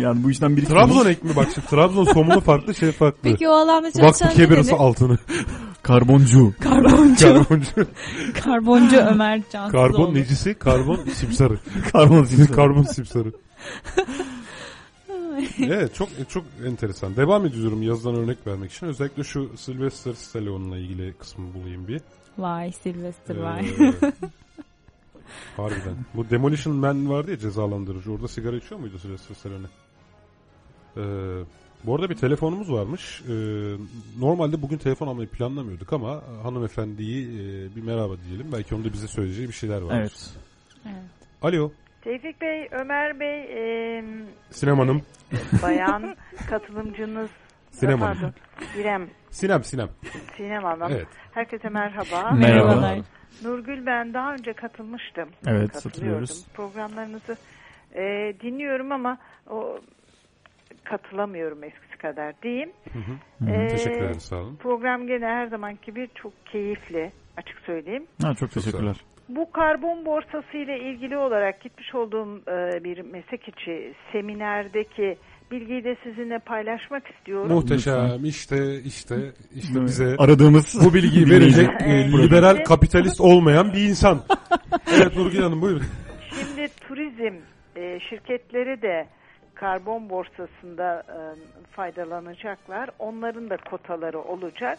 Yani bu işten bir Trabzon ekmeği bak şimdi Trabzon somunu farklı şey farklı. Peki o alanda Vakfı çalışan kebirisi dedi? altını. Karboncu. Karboncu. Karboncu. Karboncu Ömer Cansızoğlu. Karbon necisi? Karbon simsarı. Karbon Karbon simsarı. Evet çok çok enteresan. Devam ediyorum yazıdan örnek vermek için. Özellikle şu Sylvester Stallone'la ilgili kısmı bulayım bir. Vay Sylvester vay. Ee, (laughs) harbiden. Bu Demolition Man vardı ya cezalandırıcı. Orada sigara içiyor muydu Sylvester Stallone? Ee, bu arada bir telefonumuz varmış. Ee, normalde bugün telefon almayı planlamıyorduk ama hanımefendiyi e, bir merhaba diyelim. Belki onun da bize söyleyeceği bir şeyler var. Evet. Evet. Alo. Tevfik Bey, Ömer Bey, e, Sinem Hanım. bayan (laughs) katılımcınız. Sinem Pardon, Hanım. İrem, Sinem Sinem. Sinem Hanım. Evet. Herkese merhaba. Merhabalar. Nurgül ben daha önce katılmıştım. Evet, hatırlıyoruz. Programlarınızı e, dinliyorum ama o katılamıyorum eskisi kadar diyeyim. Hı hı. Ee, Teşekkür ederim sağ olun. Program gene her zaman gibi çok keyifli açık söyleyeyim. Ha, çok teşekkürler. Bu karbon borsası ile ilgili olarak gitmiş olduğum e, bir meslek içi seminerdeki bilgiyi de sizinle paylaşmak istiyorum. Muhteşem işte işte işte bize Aradığımız bu bilgiyi verecek (laughs) e, liberal kapitalist olmayan bir insan. Evet Nurgül Hanım buyurun. Şimdi turizm e, şirketleri de karbon borsasında e, faydalanacaklar. Onların da kotaları olacak.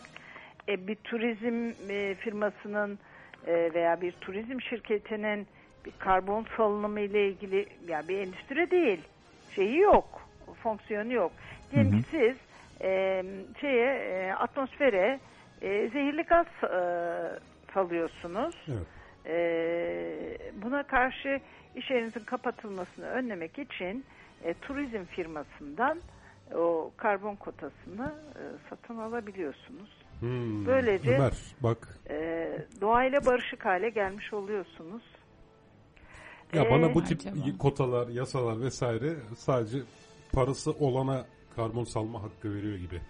E, bir turizm e, firmasının e, veya bir turizm şirketinin bir karbon salınımı ile ilgili ya bir endüstri değil. Şeyi yok. Fonksiyonu yok. Diyelim ki siz e, şeye e, atmosfere e, zehirli gaz e, salıyorsunuz. Evet. Ee, buna karşı iş yerinizin kapatılmasını önlemek için e, turizm firmasından o karbon kotasını e, satın alabiliyorsunuz. Hmm, Böylece- Ömer bak E, doğayla barışık hale gelmiş oluyorsunuz. Ya Ee, bana bu tip acaba? kotalar, yasalar vesaire sadece parası olana karbon salma hakkı veriyor gibi.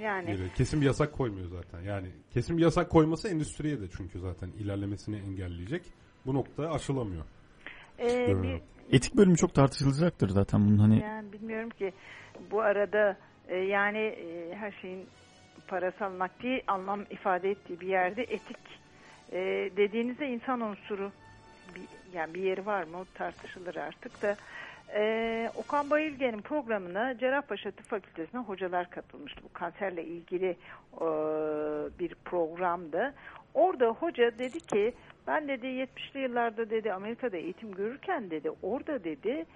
Yani geliyor. Kesin bir yasak koymuyor zaten. Yani kesin bir yasak koyması endüstriye de çünkü zaten ilerlemesini engelleyecek. Bu nokta aşılamıyor. e, bir, Görüyorum. Etik bölümü çok tartışılacaktır zaten bunun hani Yani bilmiyorum ki bu arada e, yani e, her şeyin parasal nakdi anlam ifade ettiği bir yerde etik e, dediğinizde insan unsuru bir, yani bir yeri var mı tartışılır artık da e, Okan Bayülgen'in programına Cerrahpaşa Tıp Fakültesi'ne hocalar katılmıştı. Bu kanserle ilgili e, bir programdı. Orada hoca dedi ki ben dedi 70'li yıllarda dedi Amerika'da eğitim görürken dedi orada dedi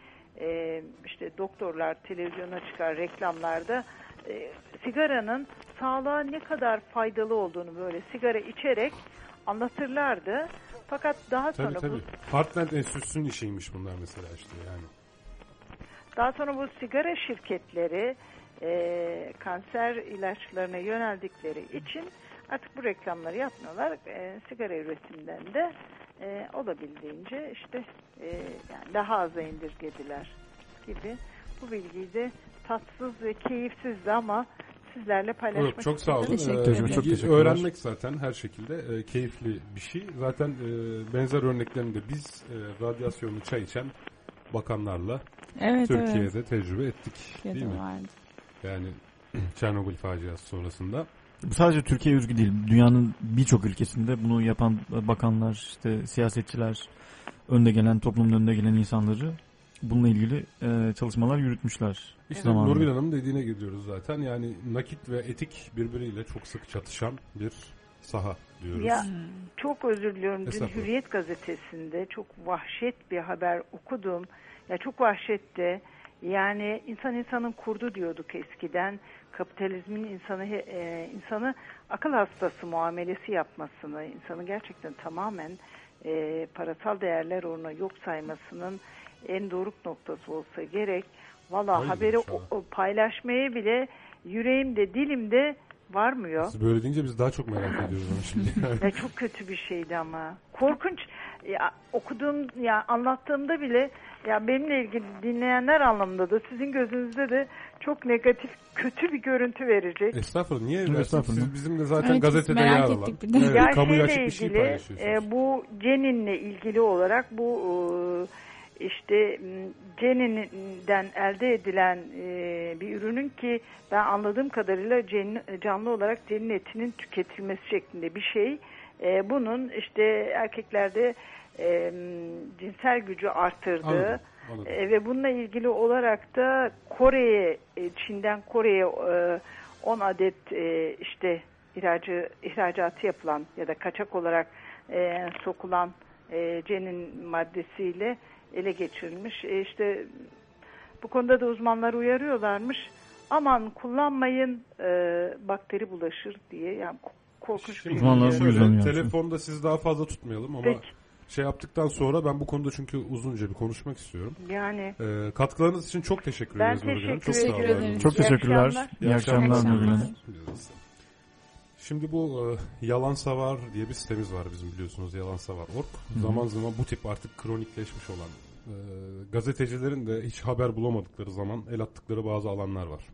e, işte doktorlar televizyona çıkar reklamlarda e, sigaranın sağlığa ne kadar faydalı olduğunu böyle sigara içerek anlatırlardı. Fakat daha sonra Tabii bu tabii. Heartland Enstitüsü'nün işiymiş bunlar mesela işte yani. Daha sonra bu sigara şirketleri e, kanser ilaçlarına yöneldikleri için artık bu reklamları yapmıyorlar. E, sigara üretimden de e, olabildiğince işte e, yani daha aza indirgediler gibi. Bu bilgiyi de tatsız ve keyifsizdi ama sizlerle paylaşmak Evet, çok sağ olun. Teşekkür Ee, ederim. Çok teşekkürler. öğrenmek zaten her şekilde e, keyifli bir şey. Zaten e, benzer örneklerini de biz e, radyasyonlu çay içen bakanlarla Evet Türkiye'de evet. tecrübe ettik. Türkiye'de değil mi? vardı. Yani (clears throat) Çernobil faciası sonrasında. bu sadece Türkiye özgü değil. Dünyanın birçok ülkesinde bunu yapan bakanlar, işte siyasetçiler, önde gelen, toplumun önde gelen insanları bununla ilgili e, çalışmalar yürütmüşler. İşte zamanında. Nurgül Hanım'ın dediğine gidiyoruz zaten. Yani nakit ve etik birbiriyle çok sık çatışan bir saha diyoruz. Ya çok özür diliyorum. Dün. Hürriyet gazetesinde çok vahşet bir haber okudum. Ya çok vahşetti. Yani insan insanın kurdu diyorduk eskiden. Kapitalizmin insanı e, insanı akıl hastası muamelesi yapmasını, insanı gerçekten tamamen e, parasal değerler uğruna yok saymasının en doruk noktası olsa gerek. Valla Hayır, haberi o- o paylaşmaya bile yüreğimde dilimde varmıyor. Siz böyle deyince biz daha çok merak ediyoruz onu şimdi. (laughs) Ya çok kötü bir şeydi ama. Korkunç. Ya okuduğum ya anlattığımda bile ya benimle ilgili dinleyenler anlamında da sizin gözünüzde de çok negatif, kötü bir görüntü verecek. Estağfurullah niye versin? estağfurullah. Siz bizim de zaten Evet, gazetede yer alan. Evet, ya kamuya şeyle açık bir şey ilgili paylaşıyorsunuz. e, bu Cenin'le ilgili olarak bu e, işte Cenin'den elde edilen e, bir ürünün ki ben anladığım kadarıyla canlı olarak cenin etinin tüketilmesi şeklinde bir şey. E, bunun işte erkeklerde e, cinsel gücü arttırdığı Anladım, anladım. e, ve bununla ilgili olarak da Kore'ye, Çin'den Kore'ye e, 10 adet e, işte ihracı, ihracatı yapılan ya da kaçak olarak e, sokulan e, cenin maddesiyle ele geçirilmiş. E, işte bu konuda da uzmanlar uyarıyorlarmış. Aman kullanmayın e, bakteri bulaşır diye. Yani ko- korkunç bir Şimdi Uzmanlar şey. şöyle, telefonda siz daha fazla tutmayalım ama Peki. şey yaptıktan sonra ben bu konuda çünkü uzunca bir konuşmak istiyorum. Yani Ee, katkılarınız için çok teşekkür Ben ederiz Hanım. teşekkür Çok sağ olun. ederim. Çok İyi teşekkürler. akşamlar. İyi akşamlar akşamlar. Nurgül Hanım. Şimdi bu e, Yalan Savar diye bir sitemiz var bizim biliyorsunuz Yalan Savar.org. Zaman zaman bu tip artık kronikleşmiş olan e, gazetecilerin de hiç haber bulamadıkları zaman el attıkları bazı alanlar var.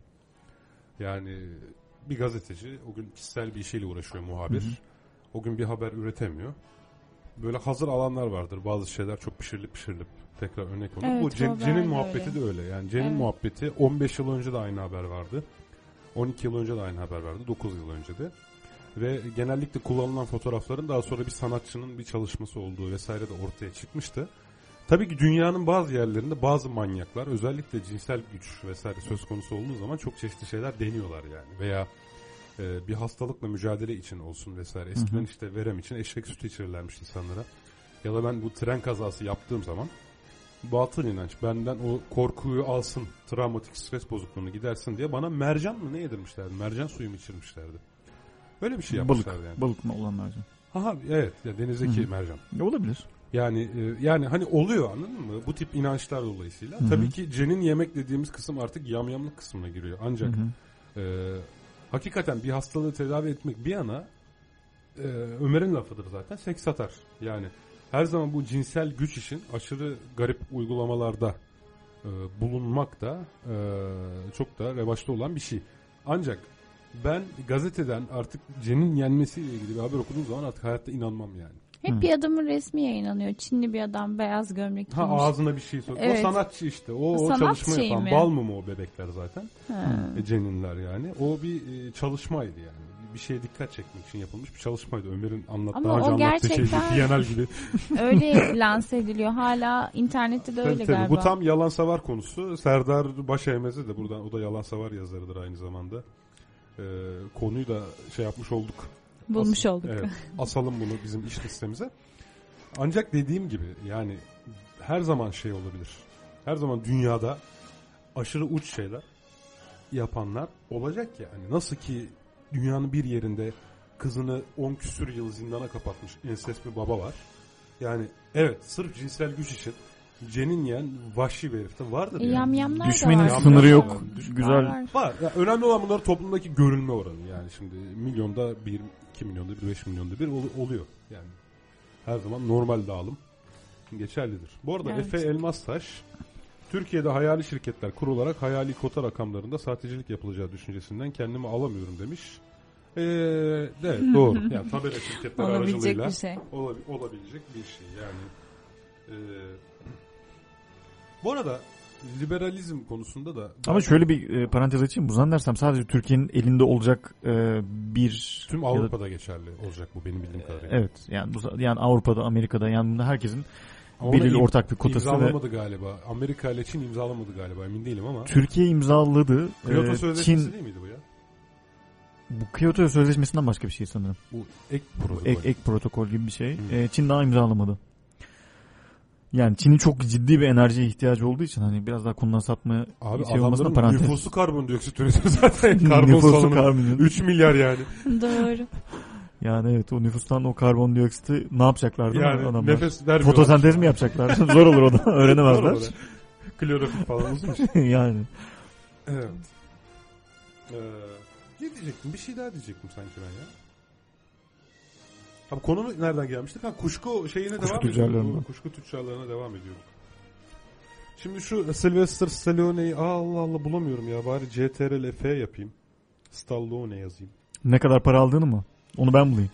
Yani bir gazeteci o gün kişisel bir işiyle uğraşıyor muhabir. O gün bir haber üretemiyor. Böyle hazır alanlar vardır. Bazı şeyler çok pişirilip pişirilip tekrar örnek olur. Evet, bu Cen- Cen'in muhabbeti öyle. de öyle. Yani Cen'in Evet. muhabbeti 15 yıl önce de aynı haber vardı. 12 yıl önce de aynı haber vardı. 9 yıl önce de. Ve genellikle kullanılan fotoğrafların daha sonra bir sanatçının bir çalışması olduğu vesaire de ortaya çıkmıştı. Tabii ki dünyanın bazı yerlerinde bazı manyaklar özellikle cinsel güç vesaire söz konusu olduğu zaman çok çeşitli şeyler deniyorlar yani. Veya e, bir hastalıkla mücadele için olsun vesaire. Eskiden işte verem için eşek sütü içirirlermiş insanlara. Ya da ben bu tren kazası yaptığım zaman batıl inanç benden o korkuyu alsın, travmatik stres bozukluğunu gidersin diye bana mercan mı ne yedirmişlerdi? Mercan suyu mu içirmişlerdi? Öyle bir şey Balık. yapmışlardı yani. Balık mı olanlarca. Aha evet ya denizdeki Hı hı. mercan. E, olabilir. Yani e, yani hani oluyor anladın mı? Bu tip inançlar dolayısıyla. Hı hı. Tabii ki cenin yemek dediğimiz kısım artık yamyamlık kısmına giriyor. Ancak e, hakikaten bir hastalığı tedavi etmek bir yana e, Ömer'in lafıdır zaten seks satar. Yani her zaman bu cinsel güç için aşırı garip uygulamalarda e, bulunmak da e, çok da revaçta olan bir şey. Ancak ben gazeteden artık Cen'in yenmesiyle ilgili bir haber okuduğum zaman artık hayatta inanmam yani. Hep bir adamın resmi yayınlanıyor. Çinli bir adam beyaz gömlek Ha giymiş. ağzına bir şey sokuyor. Evet. O sanatçı işte. O, o Sanat çalışma şeyi yapan. mi? Bal mı o bebekler zaten? Ha. E, Ceninler yani. O bir e, çalışmaydı yani. Bir şeye dikkat çekmek için yapılmış bir çalışmaydı. Ömer'in anlat, Ama daha önce o anlattığı şey gibi. (laughs) Öyle lanse ediliyor. Hala internette de öyle Tabii, tabii. galiba. Bu tam yalan savar konusu. Serdar Başeymez'e de buradan o da yalan savar yazarıdır aynı zamanda. Ee, konuyu da şey yapmış olduk. Bulmuş As- olduk. Evet, (laughs) asalım bunu bizim iş listemize. Ancak dediğim gibi yani her zaman şey olabilir. Her zaman dünyada aşırı uç şeyler yapanlar olacak yani. Nasıl ki dünyanın bir yerinde kızını 10 küsür yıl zindana kapatmış ensest bir baba var. Yani evet sırf cinsel güç için cenin yiyen vahşi bir herif de vardır E, yani. da Düşmenin var. sınırı yok. Var, Güzel. Var, var. Var. Ya önemli olan bunlar toplumdaki görülme oranı. Yani şimdi milyonda bir, iki milyonda bir, beş milyonda bir ol- oluyor. Yani her zaman normal dağılım geçerlidir. Bu arada Evet. Efe Elmastaş Türkiye'de hayali şirketler kurularak hayali kota rakamlarında sahtecilik yapılacağı düşüncesinden kendimi alamıyorum demiş. Ee, evet (laughs) doğru. Yani tabela şirketler Olabilecek aracılığıyla bir şey. olabi- olabilecek bir şey. Yani ee, bu arada liberalizm konusunda da Ama şöyle bir e, parantez açayım. Bu zannedersem sadece Türkiye'nin elinde olacak e, bir Tüm ya da- Avrupa'da geçerli olacak bu benim bildiğim kadarıyla. Evet yani bu yani Avrupa'da, Amerika'da yani bunda herkesin Ama belirli im- ortak bir kotası ve imzalamadı galiba. Amerika ile Çin imzalamadı galiba emin değilim ama. Türkiye imzaladı. Kyoto E, Sözleşmesi Çin değil miydi bu ya? bu Kyoto Sözleşmesi'nden başka bir şey sanırım. Bu ek protokol. Ek, ek protokol gibi bir şey. Hı. E, Çin daha imzalamadı. Yani Çin'in çok ciddi bir enerjiye ihtiyacı olduğu için hani biraz daha konudan sapma Abi şey olmasına parantez. nüfusu karbondioksit üretiyor (laughs) zaten. (laughs) Karbon Nüfusu karbon- 3 milyar yani. (laughs) Doğru. Yani evet o nüfustan o karbondioksiti ne yapacaklar değil mi Yani adamlar? nefes vermiyorlar. Fotosentez mi yapacaklar? Zor olur o da öğrenemezler. Klorofil falan uzun iş. yani. Evet. Ee, ne diyecektim? Bir şey daha diyecektim sanki ben ya. Abi konu nereden gelmiştik? Ha kuşku şeyine Kuşku devam tüccarlarına. ediyorduk. Kuşku tüccarlarına devam ediyorduk. Şimdi şu Sylvester Stallone'yi Allah Allah bulamıyorum ya. Bari CTRL F yapayım. Stallone yazayım. Ne kadar para aldığını mı? Onu ben bulayım.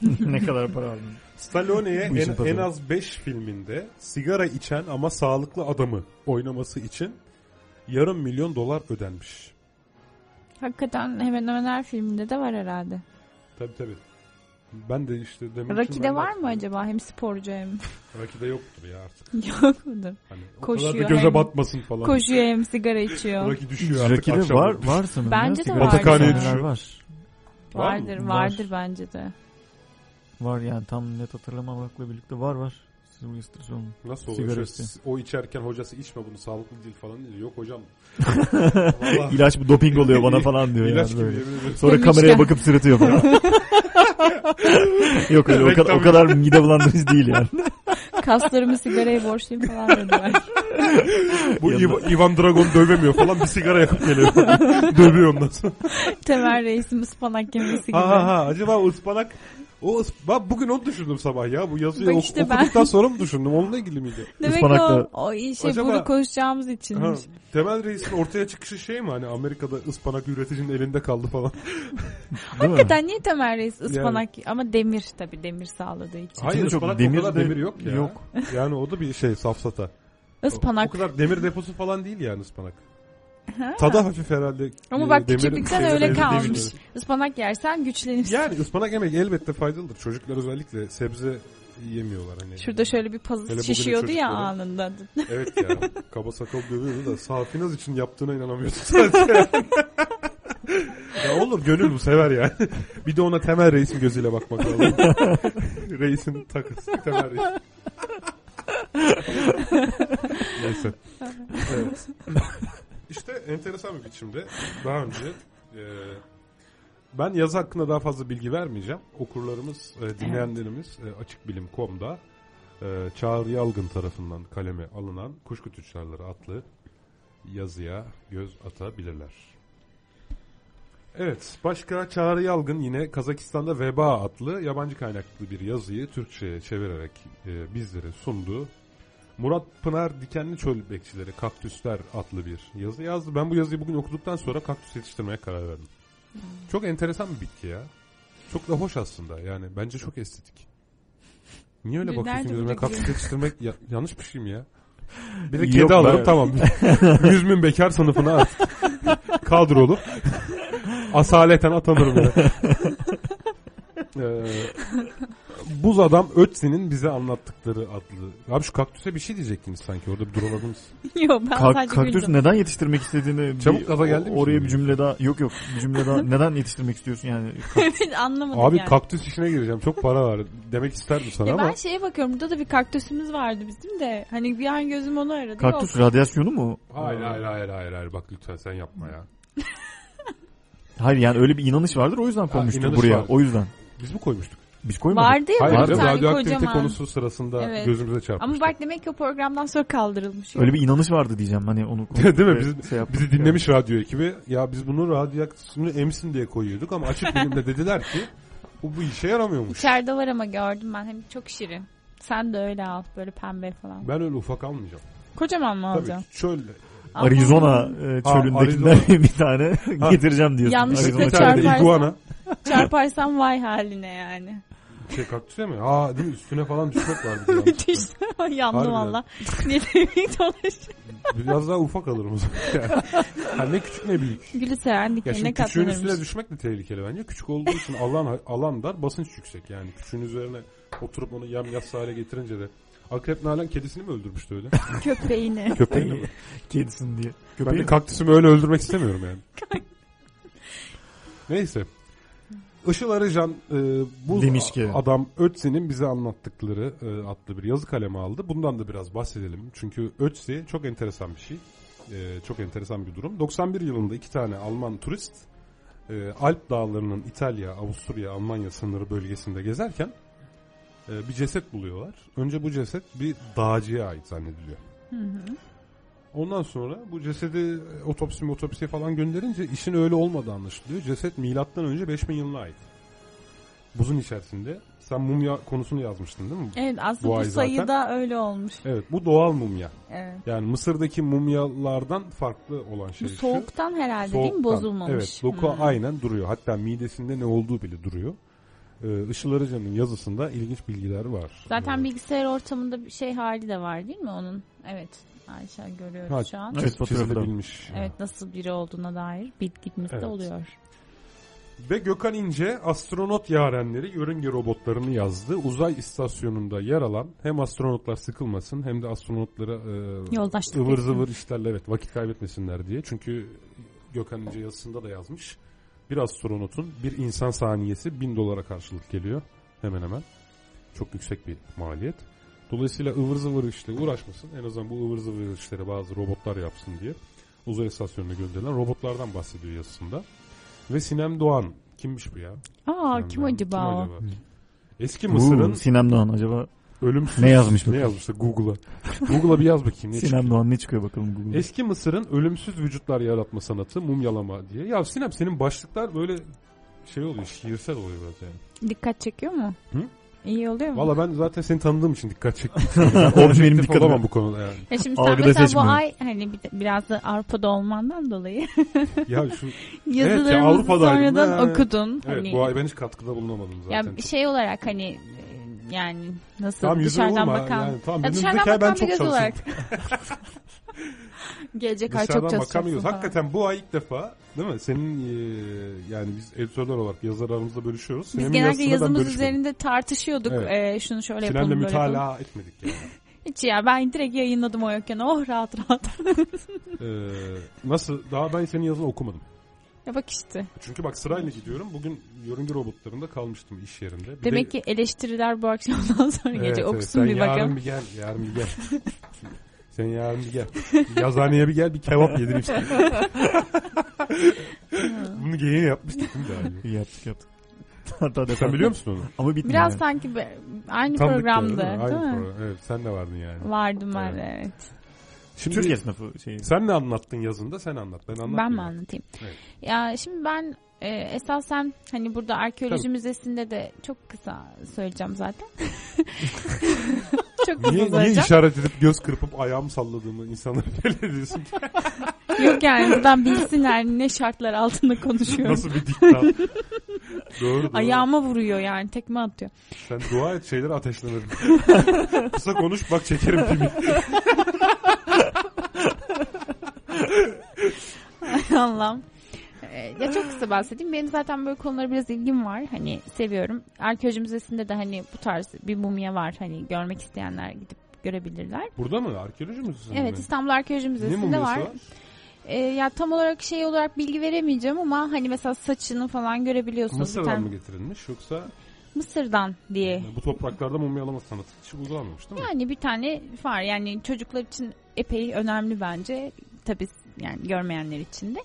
(laughs) ne kadar para aldığını. Stallone'ye en, en az 5 filminde sigara içen ama sağlıklı adamı oynaması için yarım milyon dolar ödenmiş. Hakikaten hemen hemen her filminde de var herhalde. Tabi tabi. Ben de işte demek Rocky'de ben de var mı acaba? Hem sporcu hem Rocky'de yoktur ya artık. (laughs) yok mudur? Hani o Koşuyor kadar da göze hem- batmasın falan. Koşuyor hem sigara içiyor. Rocky düşüyor artık Rocky'de akşam. var, var sanırım. Bence ya. de vardır. sahneler Sahneler var. Var mı? Vardır, Var. vardır bence de. Var yani tam net hatırlamamakla birlikte var var. Sylvester Stallone. Nasıl oluyor? O içerken hocası içme bunu sağlıklı değil falan diyor. Yok hocam. (laughs) Vallahi İlaç bu doping oluyor bana falan diyor İlaç yani gibi böyle. Sonra Demişken. kameraya bakıp sırıtıyor falan. (laughs) Yok öyle o kadar, o kadar mide bulandırıcı değil yani. (laughs) Kaslarımı sigaraya borçluyum falan dediler. Bu Yanında- Iva- Ivan Dragon dövemiyor falan bir sigara yakıp geliyor. Dövüyor ondan sonra. Temel reisim ıspanak yemesi gibi. Ha ha ha acaba ıspanak o ben bugün onu düşündüm sabah ya. Bu yazıyı Bak ok- işte ben- okuduktan sonra mı düşündüm? Onunla ilgili miydi? (laughs) Demek o, o işe Acaba- bunu konuşacağımız Ha, içinmiş. temel reisin ortaya çıkışı şey mi hani Amerika'da ıspanak üreticinin elinde kaldı falan. (laughs) Hakikaten niye Temel reis ıspanak ama demir tabii demir sağladığı için. Hayır çok ıspanak demir o kadar de demir yok ya. yok. Yani o da bir şey safsata. O, Ispanak. o kadar demir deposu falan değil yani ıspanak. Ha. Tadı hafif herhalde. Ama e, bak demirin küçüklükten öyle kalmış. Ispanak yersen güçlenirsin. Yani ıspanak yemek elbette faydalıdır. Çocuklar özellikle sebze yemiyorlar hani. Şurada şöyle bir pazı şişiyordu ya anında. Evet ya. (laughs) Kaba sakal dövüyordu da Safinaz için yaptığına inanamıyorsun sadece. (laughs) ya olur gönül bu sever yani. Bir de ona temel reisin gözüyle bakmak lazım. (laughs) reisin takısı temel reis. Neyse. Evet. İşte enteresan bir biçimde daha önce e, ben yazı hakkında daha fazla bilgi vermeyeceğim. Okurlarımız, e, dinleyenlerimiz e, açıkbilim.com'da e, Çağrı Yalgın tarafından kaleme alınan Kuşku Tüccarları adlı yazıya göz atabilirler. Evet, başka Çağrı Yalgın yine Kazakistan'da Veba adlı yabancı kaynaklı bir yazıyı Türkçe'ye çevirerek e, bizlere sundu. Murat Pınar Dikenli Çöl Bekçileri Kaktüsler adlı bir yazı yazdı. Ben bu yazıyı bugün okuduktan sonra kaktüs yetiştirmeye karar verdim. Çok enteresan bir bitki ya. Çok da hoş aslında yani bence çok estetik. Niye öyle Nerede bakıyorsun gözüme? Kaktüs yetiştirmek ya- yanlış bir şey mi ya? Bir de kedi alırım tamam. (laughs) Yüz bin bekar sınıfına at. Kadrolu. Asaleten atanırım ya. (laughs) Ee, Buz Adam Ötzi'nin bize anlattıkları adlı. Abi şu kaktüse bir şey diyecektiniz sanki orada bir duramadınız. (laughs) Yok ben Ka- sadece kaktüs güldüm. neden yetiştirmek istediğini Çabuk bir- gaza geldi mi Oraya şimdi? bir cümle daha yok yok bir cümle daha (laughs) neden yetiştirmek istiyorsun yani? (laughs) Evet, Anlamadım Abi yani. kaktüs işine gireceğim çok para var demek isterdim sana Ya ama. ben şeye bakıyorum burada da bir kaktüsümüz vardı bizim de. Hani bir an gözüm onu aradı. Kaktüs Yok. radyasyonu mu? Hayır hayır hayır hayır hayır bak lütfen sen yapma ya. Hayır yani öyle bir inanış vardır o yüzden inanış buraya. vardır. O yüzden. Biz mi koymuştuk? Biz koymadık. Vardı ya Hayır bir tane radyoaktivite kocaman. konusu sırasında Evet. gözümüze çarpmıştı. Ama bak demek ki o programdan sonra kaldırılmış. Öyle bir inanış vardı diyeceğim hani onu. (laughs) Değil mi? Biz- şey yaptık. Bizi dinlemiş radyo ekibi. Ya biz bunu radyasyonu emsin diye koyuyorduk ama açık bilimde dediler ki bu, bu işe yaramıyormuş. İçeride var ama gördüm ben. Hem çok şirin. Sen de öyle al. Böyle pembe falan. Ben öyle ufak almayacağım. Kocaman mı Tabii alacaksın? çölle. Ama- Arizona e, çölündekinden (laughs) bir tane getireceğim diyorsun. Yanlışlıkla Bir Arizona tane de çölü. çarparsın. iguana. Çarparsam vay haline yani. Şey kaktüse mi? Aa değil mi? Üstüne falan düşmek var. bir de (laughs) yanlışlıkla. Düştü. Yandım Harbiden. valla. (laughs) Ne demek dolaşıyor. Biraz daha ufak alırım o zaman. Yani. Ha, ne küçük ne büyük. Gülü seven Ya dikenine şimdi küçüğün üstüne katlanırmış. düşmek de tehlikeli bence. Küçük olduğu için alan alan dar, basınç yüksek. Yani küçüğün üzerine oturup onu yam yas hale getirince de Akrep Nalan kedisini mi öldürmüştü öyle? Köpeğini. (laughs) Köpeğini mi? Kedisin diye. Ben Köpeği de kaktüsümü öyle öldürmek istemiyorum yani. Neyse. Işıl Arıcan e, bu Demiş ki- adam Ötzi'nin bize anlattıkları e, adlı bir yazı kalemi aldı. Bundan da biraz bahsedelim. Çünkü Ötzi çok enteresan bir şey. E, çok enteresan bir durum. 91 yılında iki tane Alman turist e, Alp dağlarının İtalya, Avusturya, Almanya sınırı bölgesinde gezerken e, bir ceset buluyorlar. Önce bu ceset bir dağcıya ait zannediliyor. Ondan sonra bu cesedi otopsi otopsiye falan gönderince işin öyle olmadığı anlaşılıyor. Ceset milattan önce 5000 yılına ait. Buzun içerisinde. Sen mumya konusunu yazmıştın değil mi? Evet Bu aslında bu, zaten. sayıda öyle olmuş. Evet bu doğal mumya. Evet. Yani Mısır'daki mumyalardan farklı olan şey Bu şu. soğuktan herhalde değil mi? Soğuktan. Bozulmamış. Evet doku Hmm. aynen duruyor. Hatta midesinde ne olduğu bile duruyor. Ee, Işıl Arıcan'ın yazısında ilginç bilgiler var. Zaten Evet. bilgisayar ortamında bir şey hali de var değil mi onun? Evet. Ayşe görüyoruz Ha, şu an. Evet, çizilebilmiş. Evet nasıl biri olduğuna dair bilgimiz Evet. de oluyor. Ve Gökhan İnce astronot yarenleri yörünge robotlarını yazdı. Uzay istasyonunda yer alan hem astronotlar sıkılmasın hem de astronotlara e, Yoldaşlık ıvır zıvır işlerle evet vakit kaybetmesinler diye. Çünkü Gökhan İnce yazısında da yazmış. Bir astronotun bir insan saniyesi bin dolara karşılık geliyor. Hemen hemen. Çok yüksek bir maliyet. Dolayısıyla ıvır zıvır işle uğraşmasın. En azından bu ıvır zıvır işleri bazı robotlar yapsın diye. Uzay istasyonuna gönderilen robotlardan bahsediyor yazısında. Ve Sinem Doğan. Kimmiş bu ya? Aa Sinem kim Doğan. acaba o? Eski Uuu, Mısır'ın Sinem Doğan acaba ölümsüz... Ne yazmış Ne yazmışsa Google'a. Google'a bir yaz bakayım. Ne Sinem çıkıyor? Doğan ne çıkıyor bakalım Google'da. Eski Mısır'ın ölümsüz vücutlar yaratma sanatı mumyalama diye. Ya Sinem senin başlıklar böyle şey oluyor şiirsel oluyor biraz yani. Dikkat çekiyor mu? Hı? İyi oluyor mu? Valla ben zaten seni tanıdığım için dikkat çektim. (laughs) Orada benim dikkatim. olamam bu konuda yani. Ya şimdi sen Algıda mesela bu seçmiyorum. ay hani bir- biraz da Avrupa'da olmandan dolayı (laughs) Ya şu yazılarımızı Avrupa'daydım. sonradan Ha. okudun. evet hani, bu ay ben hiç katkıda bulunamadım zaten. ya bir şey olarak hani e, yani nasıl yüzü dışarıdan vurma. bakan Yani, tamam ya dışarıdan ben bakan bir çok göz olarak gelecek (laughs) ay çok çalışacaksın. Hakikaten bu ay ilk defa değil mi? Senin e, yani biz editörler olarak yazarlarımızda bölüşüyoruz. Biz Sinem'in genelde ben yazımız üzerinde tartışıyorduk. Evet. Ee, şunu şöyle Sinem'le yapalım yapalım. mütalaa etmedik yani. (laughs) Hiç ya ben direkt yayınladım o yokken. Oh rahat rahat. Ee, nasıl? Daha ben senin yazını okumadım. Ya bak işte. Çünkü bak sırayla gidiyorum. Bugün yörünge robotlarında kalmıştım iş yerinde. Bir Demek de- ki eleştiriler bu akşamdan sonra Evet, gece evet. okusun Sen bir yarın bakalım. bir gel. Yarın bir gel. Sen yarın bir gel. Yazıhaneye bir gel bir kebap yedireyim sana. (laughs) Bunu geyiğini yapmıştık değil mi daha önce? Yaptık yaptık. Hatta Sen biliyor musun onu? Ama bitmiyor. Biraz yani. sanki be- aynı Tanıdık programda yani, değil Aynı mi? program. Evet sen de vardın yani. Vardım ben Evet. evet. Şimdi Türk esnafı şeyi. sen ne anlattın yazında sen anlat. Ben anlatmayayım. Ben mi anlatayım? Evet. Ya şimdi ben e, esasen hani burada arkeoloji Tabii. müzesinde de çok kısa söyleyeceğim zaten. (laughs) çok kısa Niye, niye söyleyeceğim. işaret edip göz kırpıp ayağımı salladığımı insanlara (laughs) belli ediyorsun ki? Yok yani buradan bilsinler ne şartlar altında konuşuyorum. Nasıl bir diktat? (laughs) doğru doğru. Ayağıma vuruyor yani tekme atıyor. Sen dua et şeyleri ateşlenir. Kısa konuş bak çekerim pimi. Allah'ım. Ee, Ya çok kısa bahsedeyim. Benim zaten böyle konulara biraz ilgim var. Hani seviyorum. Arkeoloji müzesinde de hani bu tarz bir mumya var. Hani görmek isteyenler gidip görebilirler. Burada mı? Arkeoloji müzesinde Evet mi? İstanbul Arkeoloji Müzesi'nde var. var? Ee, ya tam olarak şey olarak bilgi veremeyeceğim ama hani mesela saçını falan görebiliyorsunuz. Mısır'dan tane- mı getirilmiş yoksa Mısır'dan diye. bu topraklarda mumyalama sanatı hiç uygulanmamış değil mi? Yani bir tane var. Yani çocuklar için epey önemli bence. Tabii yani görmeyenler için de.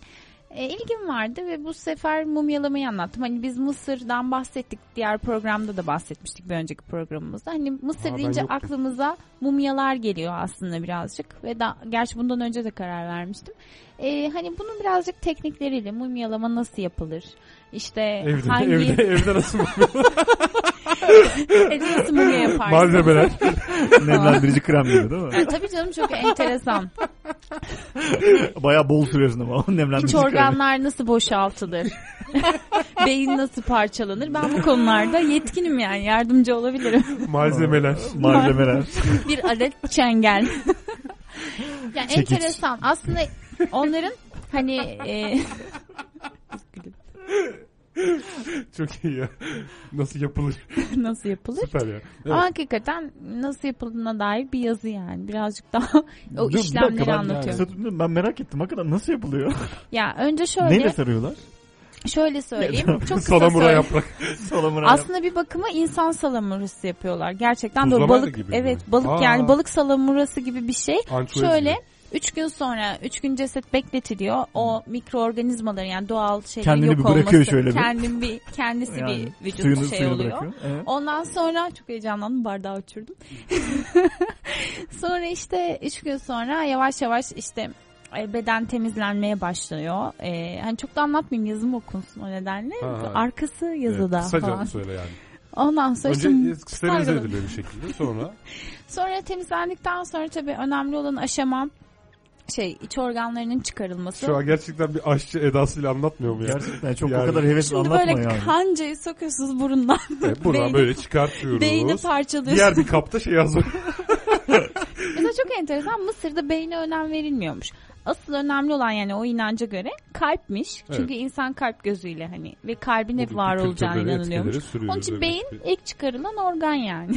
E, ilgim vardı ve bu sefer mumyalamayı anlattım. Hani biz Mısır'dan bahsettik. Diğer programda da bahsetmiştik bir önceki programımızda. Hani Mısır Aa, deyince yoktum. aklımıza mumyalar geliyor aslında birazcık. Ve da, gerçi bundan önce de karar vermiştim. E, hani bunun birazcık teknikleriyle mumyalama nasıl yapılır? İşte Evde, hangi evde, evde nasıl (laughs) evde nasıl mumya yaparsın? malzemeler? (laughs) Nemlendirici krem gibi değil mi? Ha, tabii canım çok enteresan. (laughs) Bayağı bol sürüyorsun ama o İç nemlendirici kremi. organlar nasıl boşaltılır? Beyin nasıl parçalanır? Ben bu konularda yetkinim yani yardımcı olabilirim. malzemeler. Malzemeler. Bir adet çengel. yani Çekiç. enteresan. Aslında onların hani e, Çok iyi ya. Nasıl yapılır? (laughs) nasıl yapılır? Süper ya. Evet. Ama hakikaten nasıl yapıldığına dair bir yazı yani. Birazcık daha (laughs) o Dur, bir dakika, işlemleri ben- anlatıyor. Kısa Ben merak ettim. Hakikaten nasıl yapılıyor? Ya önce şöyle Neyle sarıyorlar? şöyle söyleyeyim. Çok kısa Salamura söyleyeyim. yaprak. (laughs) Salamura Aslında bir bakıma insan salamurası yapıyorlar. Gerçekten böyle Tuzlamayla balık gibi mi? evet balık Aa. yani balık salamurası gibi bir şey. Ançoez Şöyle gibi. 3 gün sonra 3 gün ceset bekletiliyor. O mikroorganizmaların yani doğal Kendini yok bir bırakıyor olması. şöyle bir. Kendin bir kendisi Yani bir vücut suyunu, şey suyunu oluyor. bırakıyor. Evet. Ondan sonra çok heyecanlandım bardağı uçurdum. (laughs) sonra işte 3 gün sonra yavaş yavaş işte e, beden temizlenmeye başlıyor. Ee, hani çok da anlatmayayım yazım okunsun o nedenle. Ha. Arkası yazıda Evet, kısaca falan. söyle yani. Ondan sonra Önce işte sterilize ediliyor bir şekilde sonra. (laughs) Sonra temizlendikten sonra tabii önemli olan aşama şey iç organlarının çıkarılması. Şu an gerçekten bir aşçı edasıyla anlatmıyor mu ya? Gerçekten çok Yani- o kadar hevesli Şimdi anlatma böyle yani. kancayı sokuyorsunuz burundan. Evet, buradan Beyni- böyle çıkartıyoruz. Beyni parçalıyorsunuz. Diğer bir kapta şey yazıyor. (laughs) Mesela çok enteresan Mısır'da beyne önem verilmiyormuş. Asıl önemli olan yani o inanca göre kalpmiş. Çünkü insan kalp gözüyle hani ve kalbin hep var olacağına inanılıyormuş. Onun için beyin ilk çıkarılan organ yani.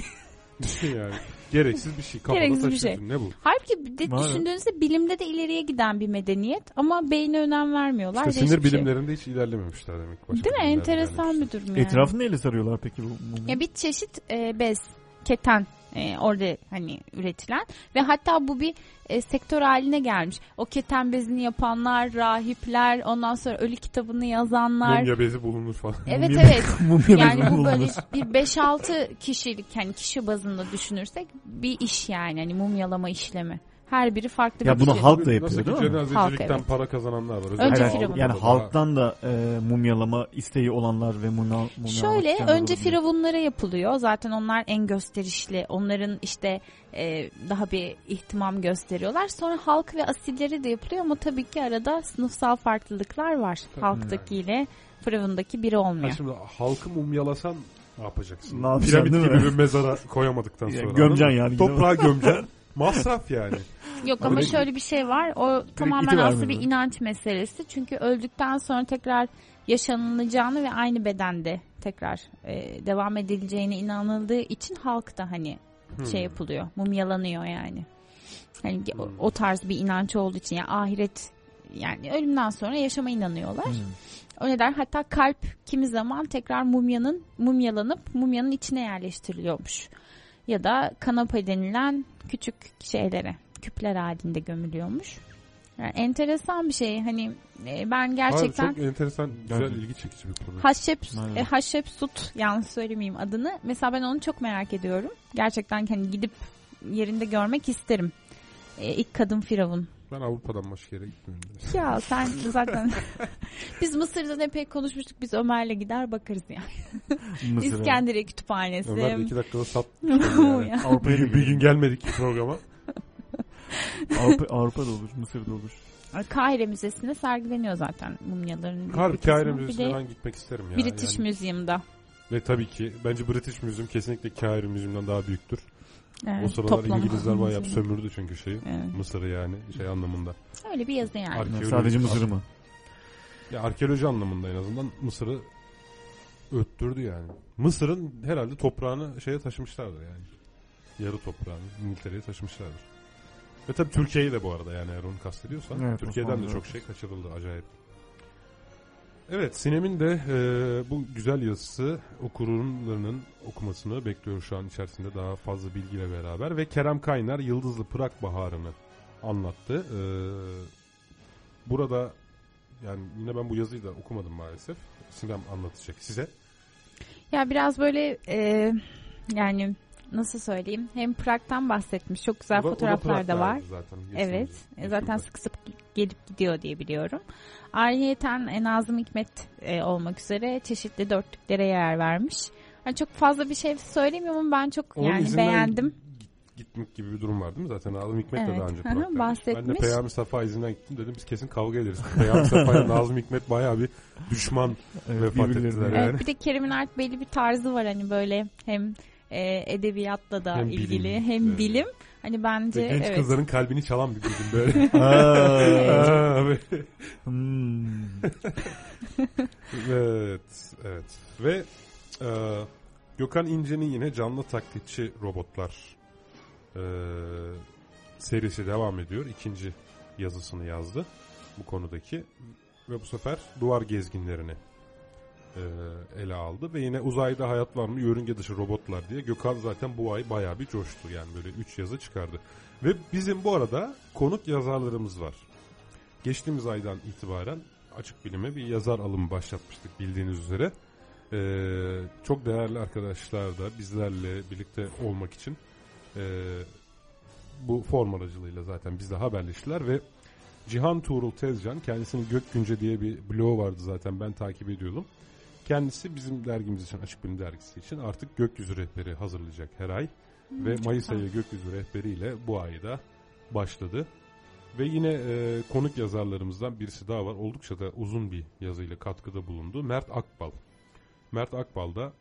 yani. (laughs) Gereksiz bir şey. Kafada Gereksiz bir taşıyorsun. Ne bu? Halbuki de düşündüğünüzde bilimde de ileriye giden bir medeniyet ama beyne önem vermiyorlar. İşte sinir şey. bilimlerinde hiç ilerlememişler demek. Başka Değil mi? Enteresan bir durum yani. Etrafını neyle sarıyorlar peki bu mumu? Ya bir çeşit e, bez, keten e, orada hani üretilen ve hatta bu bir e, sektör haline gelmiş. O keten bezini yapanlar, rahipler, ondan sonra ölü kitabını yazanlar. Mumya bezi bulunur falan. Evet Mumya- evet. (laughs) Mumya Yani bu bulunur. böyle bir 5-6 kişilik hani kişi bazında düşünürsek bir iş yani hani mumyalama işlemi. Her biri farklı Ya bir bunu şey. halk da Nasıl yapıyor ki değil mi? cenazecilikten Halk, evet. para kazananlar var. Önce Hayır, Firavun. yani Daha- halktan da e, mumyalama isteği olanlar ve mumya, mumyalamak Şöyle önce olabilir. firavunlara yapılıyor. Zaten onlar en gösterişli. Onların işte e, daha bir ihtimam gösteriyorlar. Sonra halk ve asillere de yapılıyor ama tabii ki arada sınıfsal farklılıklar var. Halktakiyle firavundaki biri Ha olmuyor. şimdi halkı mumyalasan ne yapacaksın? Ne yapacaksın, Piramit değil gibi mi? bir mezara koyamadıktan Ya, sonra. gömeceksin anladın mı? yani, Toprağa gömeceksin. Masraf yani. Yok ama Öyle şöyle bir şey var. O tamamen aslında bir inanç meselesi. Çünkü öldükten sonra tekrar yaşanılacağını ve aynı bedende tekrar e, devam edileceğine inanıldığı için halk da hani şey yapılıyor. Mumyalanıyor yani. Hani o, o tarz bir inanç olduğu için yani ahiret yani ölümden sonra yaşama inanıyorlar. Hmm. O neden hatta kalp kimi zaman tekrar mumyanın mumyalanıp mumyanın içine yerleştiriliyormuş. Ya da kanapa denilen küçük şeylere, küpler halinde gömülüyormuş. Yani enteresan bir şey. Hani e, ben gerçekten Abi çok enteresan, güzel, Gerçekten. ilgi çekici bir konu. Haşep, Aynen. e, Haşepsut yanlış söylemeyeyim adını. Mesela ben onu çok merak ediyorum. Gerçekten hani gidip yerinde görmek isterim. E, ilk kadın firavun. Ben Avrupa'dan başka yere gitmiyorum. Ya sen zaten (laughs) biz Mısır'dan epey konuşmuştuk. Biz Ömer'le gider bakarız yani. (laughs) Mısır'a. İskenderiye kütüphanesi. Ömer de iki dakikada sat. (laughs) Ya. Avrupa'ya bir, bir gün gelmedik programa. Avrupa, Avrupa'da olur, Mısır'da olur. Kahire Müzesi'nde sergileniyor zaten mumyaların. Harbi. Kahire Müzesi'ne ben gitmek isterim ya. British yani. Museum'da. Ve tabii ki bence British Museum kesinlikle Kahire Museum'dan daha büyüktür. Evet, o sıralar toplama İngilizler bayağı sömürdü çünkü şeyi. Evet. Mısır'ı yani şey anlamında. Öyle bir yazı yani. Arkeoloji- Sadece Mısır'ı mı? Ya arkeoloji anlamında en azından Mısır'ı öttürdü yani. Mısır'ın herhalde toprağını şeye taşımışlardır yani. Yarı toprağını İngiltere'ye taşımışlardır. Ve tabii Türkiye'yi de bu arada yani eğer onu kastediyorsan. Evet, Türkiye'den de çok şey kaçırıldı acayip. Evet Sinem'in de e, bu güzel yazısı okurlarının okumasını bekliyor şu an içerisinde daha fazla bilgiyle beraber. Ve Kerem Kaynar Yıldızlı Prag Baharı'nı anlattı. E, burada yani yine ben bu yazıyı da okumadım maalesef. Sinem anlatacak size. Ya biraz böyle e, yani nasıl söyleyeyim hem Prag'dan bahsetmiş çok güzel O da- o da fotoğraflar da var. Zaten, Evet. e, Zaten sık sık gelip gidiyor diye biliyorum. Ayrıyeten e, Nazım Hikmet e, olmak üzere çeşitli dörtlüklere yer vermiş. Yani çok fazla bir şey söylemiyorum ama ben çok Onun yani beğendim. git- Gitmek gibi bir durum var değil mi zaten? Nazım Hikmet de Evet. daha önce Prag'daymış. Ben de bahsetmiş. Peyami Safa izinden gittim dedim biz kesin kavga ederiz. Peyami Safa ile Nazım Hikmet bayağı bir düşman Evet, vefat ettiler Evet, yani. bir de Kerim'in artık belli bir tarzı var hani böyle hem e, edebiyatla da Hem bilim, ilgili hem evet. bilim. Hani bence Ve genç evet. kızların kalbini çalan bir bilim böyle. (laughs) Aa, Aa, böyle. hmm. (laughs) evet, evet. Ve e, Gökhan İnce'nin yine canlı taklitçi robotlar e, serisi devam ediyor. İkinci yazısını yazdı bu konudaki. Ve bu sefer duvar gezginlerini e, ele aldı. Ve yine uzayda hayat var mı yörünge dışı robotlar diye Gökhan zaten bu ay bayağı bir coştu. Yani böyle üç yazı çıkardı. Ve bizim bu arada konuk yazarlarımız var. Geçtiğimiz aydan itibaren açık bilime bir yazar alımı başlatmıştık bildiğiniz üzere. Ee, çok değerli arkadaşlar da bizlerle birlikte olmak için e, bu form aracılığıyla zaten bizle haberleştiler ve Cihan Tuğrul Tezcan kendisinin Gökgünce diye bir bloğu vardı zaten ben takip ediyordum. Kendisi bizim dergimiz için Açık Bilim Dergisi için artık gökyüzü rehberi hazırlayacak her ay. Ve Mayıs ayı gökyüzü rehberiyle bu ayda başladı. Ve yine e, konuk yazarlarımızdan birisi daha var. Oldukça da uzun bir yazıyla katkıda bulundu. Mert Akbal. Mert Akbal da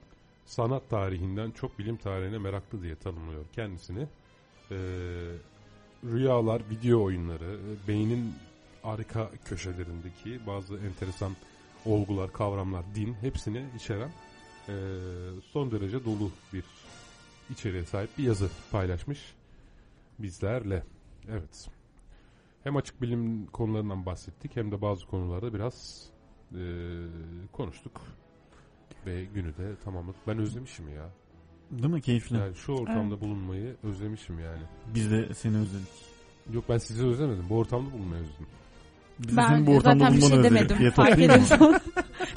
sanat tarihinden çok bilim tarihine meraklı diye tanımlıyor kendisini. E, rüyalar, video oyunları, e, beynin arka köşelerindeki bazı enteresan olgular, kavramlar, din hepsini içeren e, son derece dolu bir içeriğe sahip bir yazı paylaşmış bizlerle. Evet. Hem açık bilim konularından bahsettik hem de bazı konularda biraz e, konuştuk. Ve günü de tamamladık. Ben özlemişim ya. Değil mi? Keyifli. Yani şu ortamda bulunmayı özlemişim yani. Biz de seni özledik. Yok ben sizi özlemedim. Bu ortamda bulunmayı özledim. Biz Ben bu ortamda zaten bir şey demedim. Fark ediyorsun.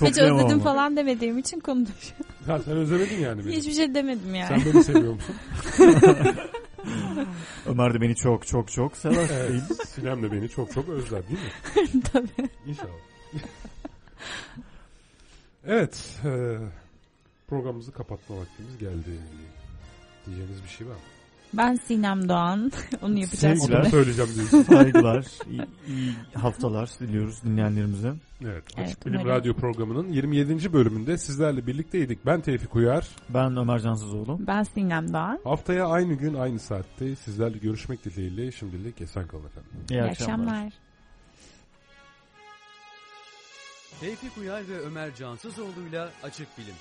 Hiç özledim falan demediğim için konuşuyorum. Ha sen özlemedin yani beni. Hiçbir şey demedim yani. Sen beni seviyor musun? (laughs) Ömer de beni çok çok çok sever. Evet. Sinem de beni çok çok özler değil mi? (laughs) Tabii. İnşallah. evet. E, programımızı kapatma vaktimiz geldi. Diyeceğiniz bir şey var mı? Ben Sinem Doğan. (laughs) Onu yapacağız Sevgiler. Söyleyeceğim (laughs) diyorsun. Saygılar, iyi, iyi haftalar diliyoruz dinleyenlerimize. Evet. Evet, Açık Bilim umarım. Radyo programının 27. bölümünde sizlerle birlikteydik. Ben Tevfik Uyar. Ben Ömer Cansızoğlu. Ben Sinem Doğan. Haftaya aynı gün aynı saatte sizlerle görüşmek dileğiyle şimdilik esen kalın efendim. İyi, İyi akşamlar. akşamlar. Tevfik Uyar ve Ömer Cansızoğlu'yla Açık Bilim.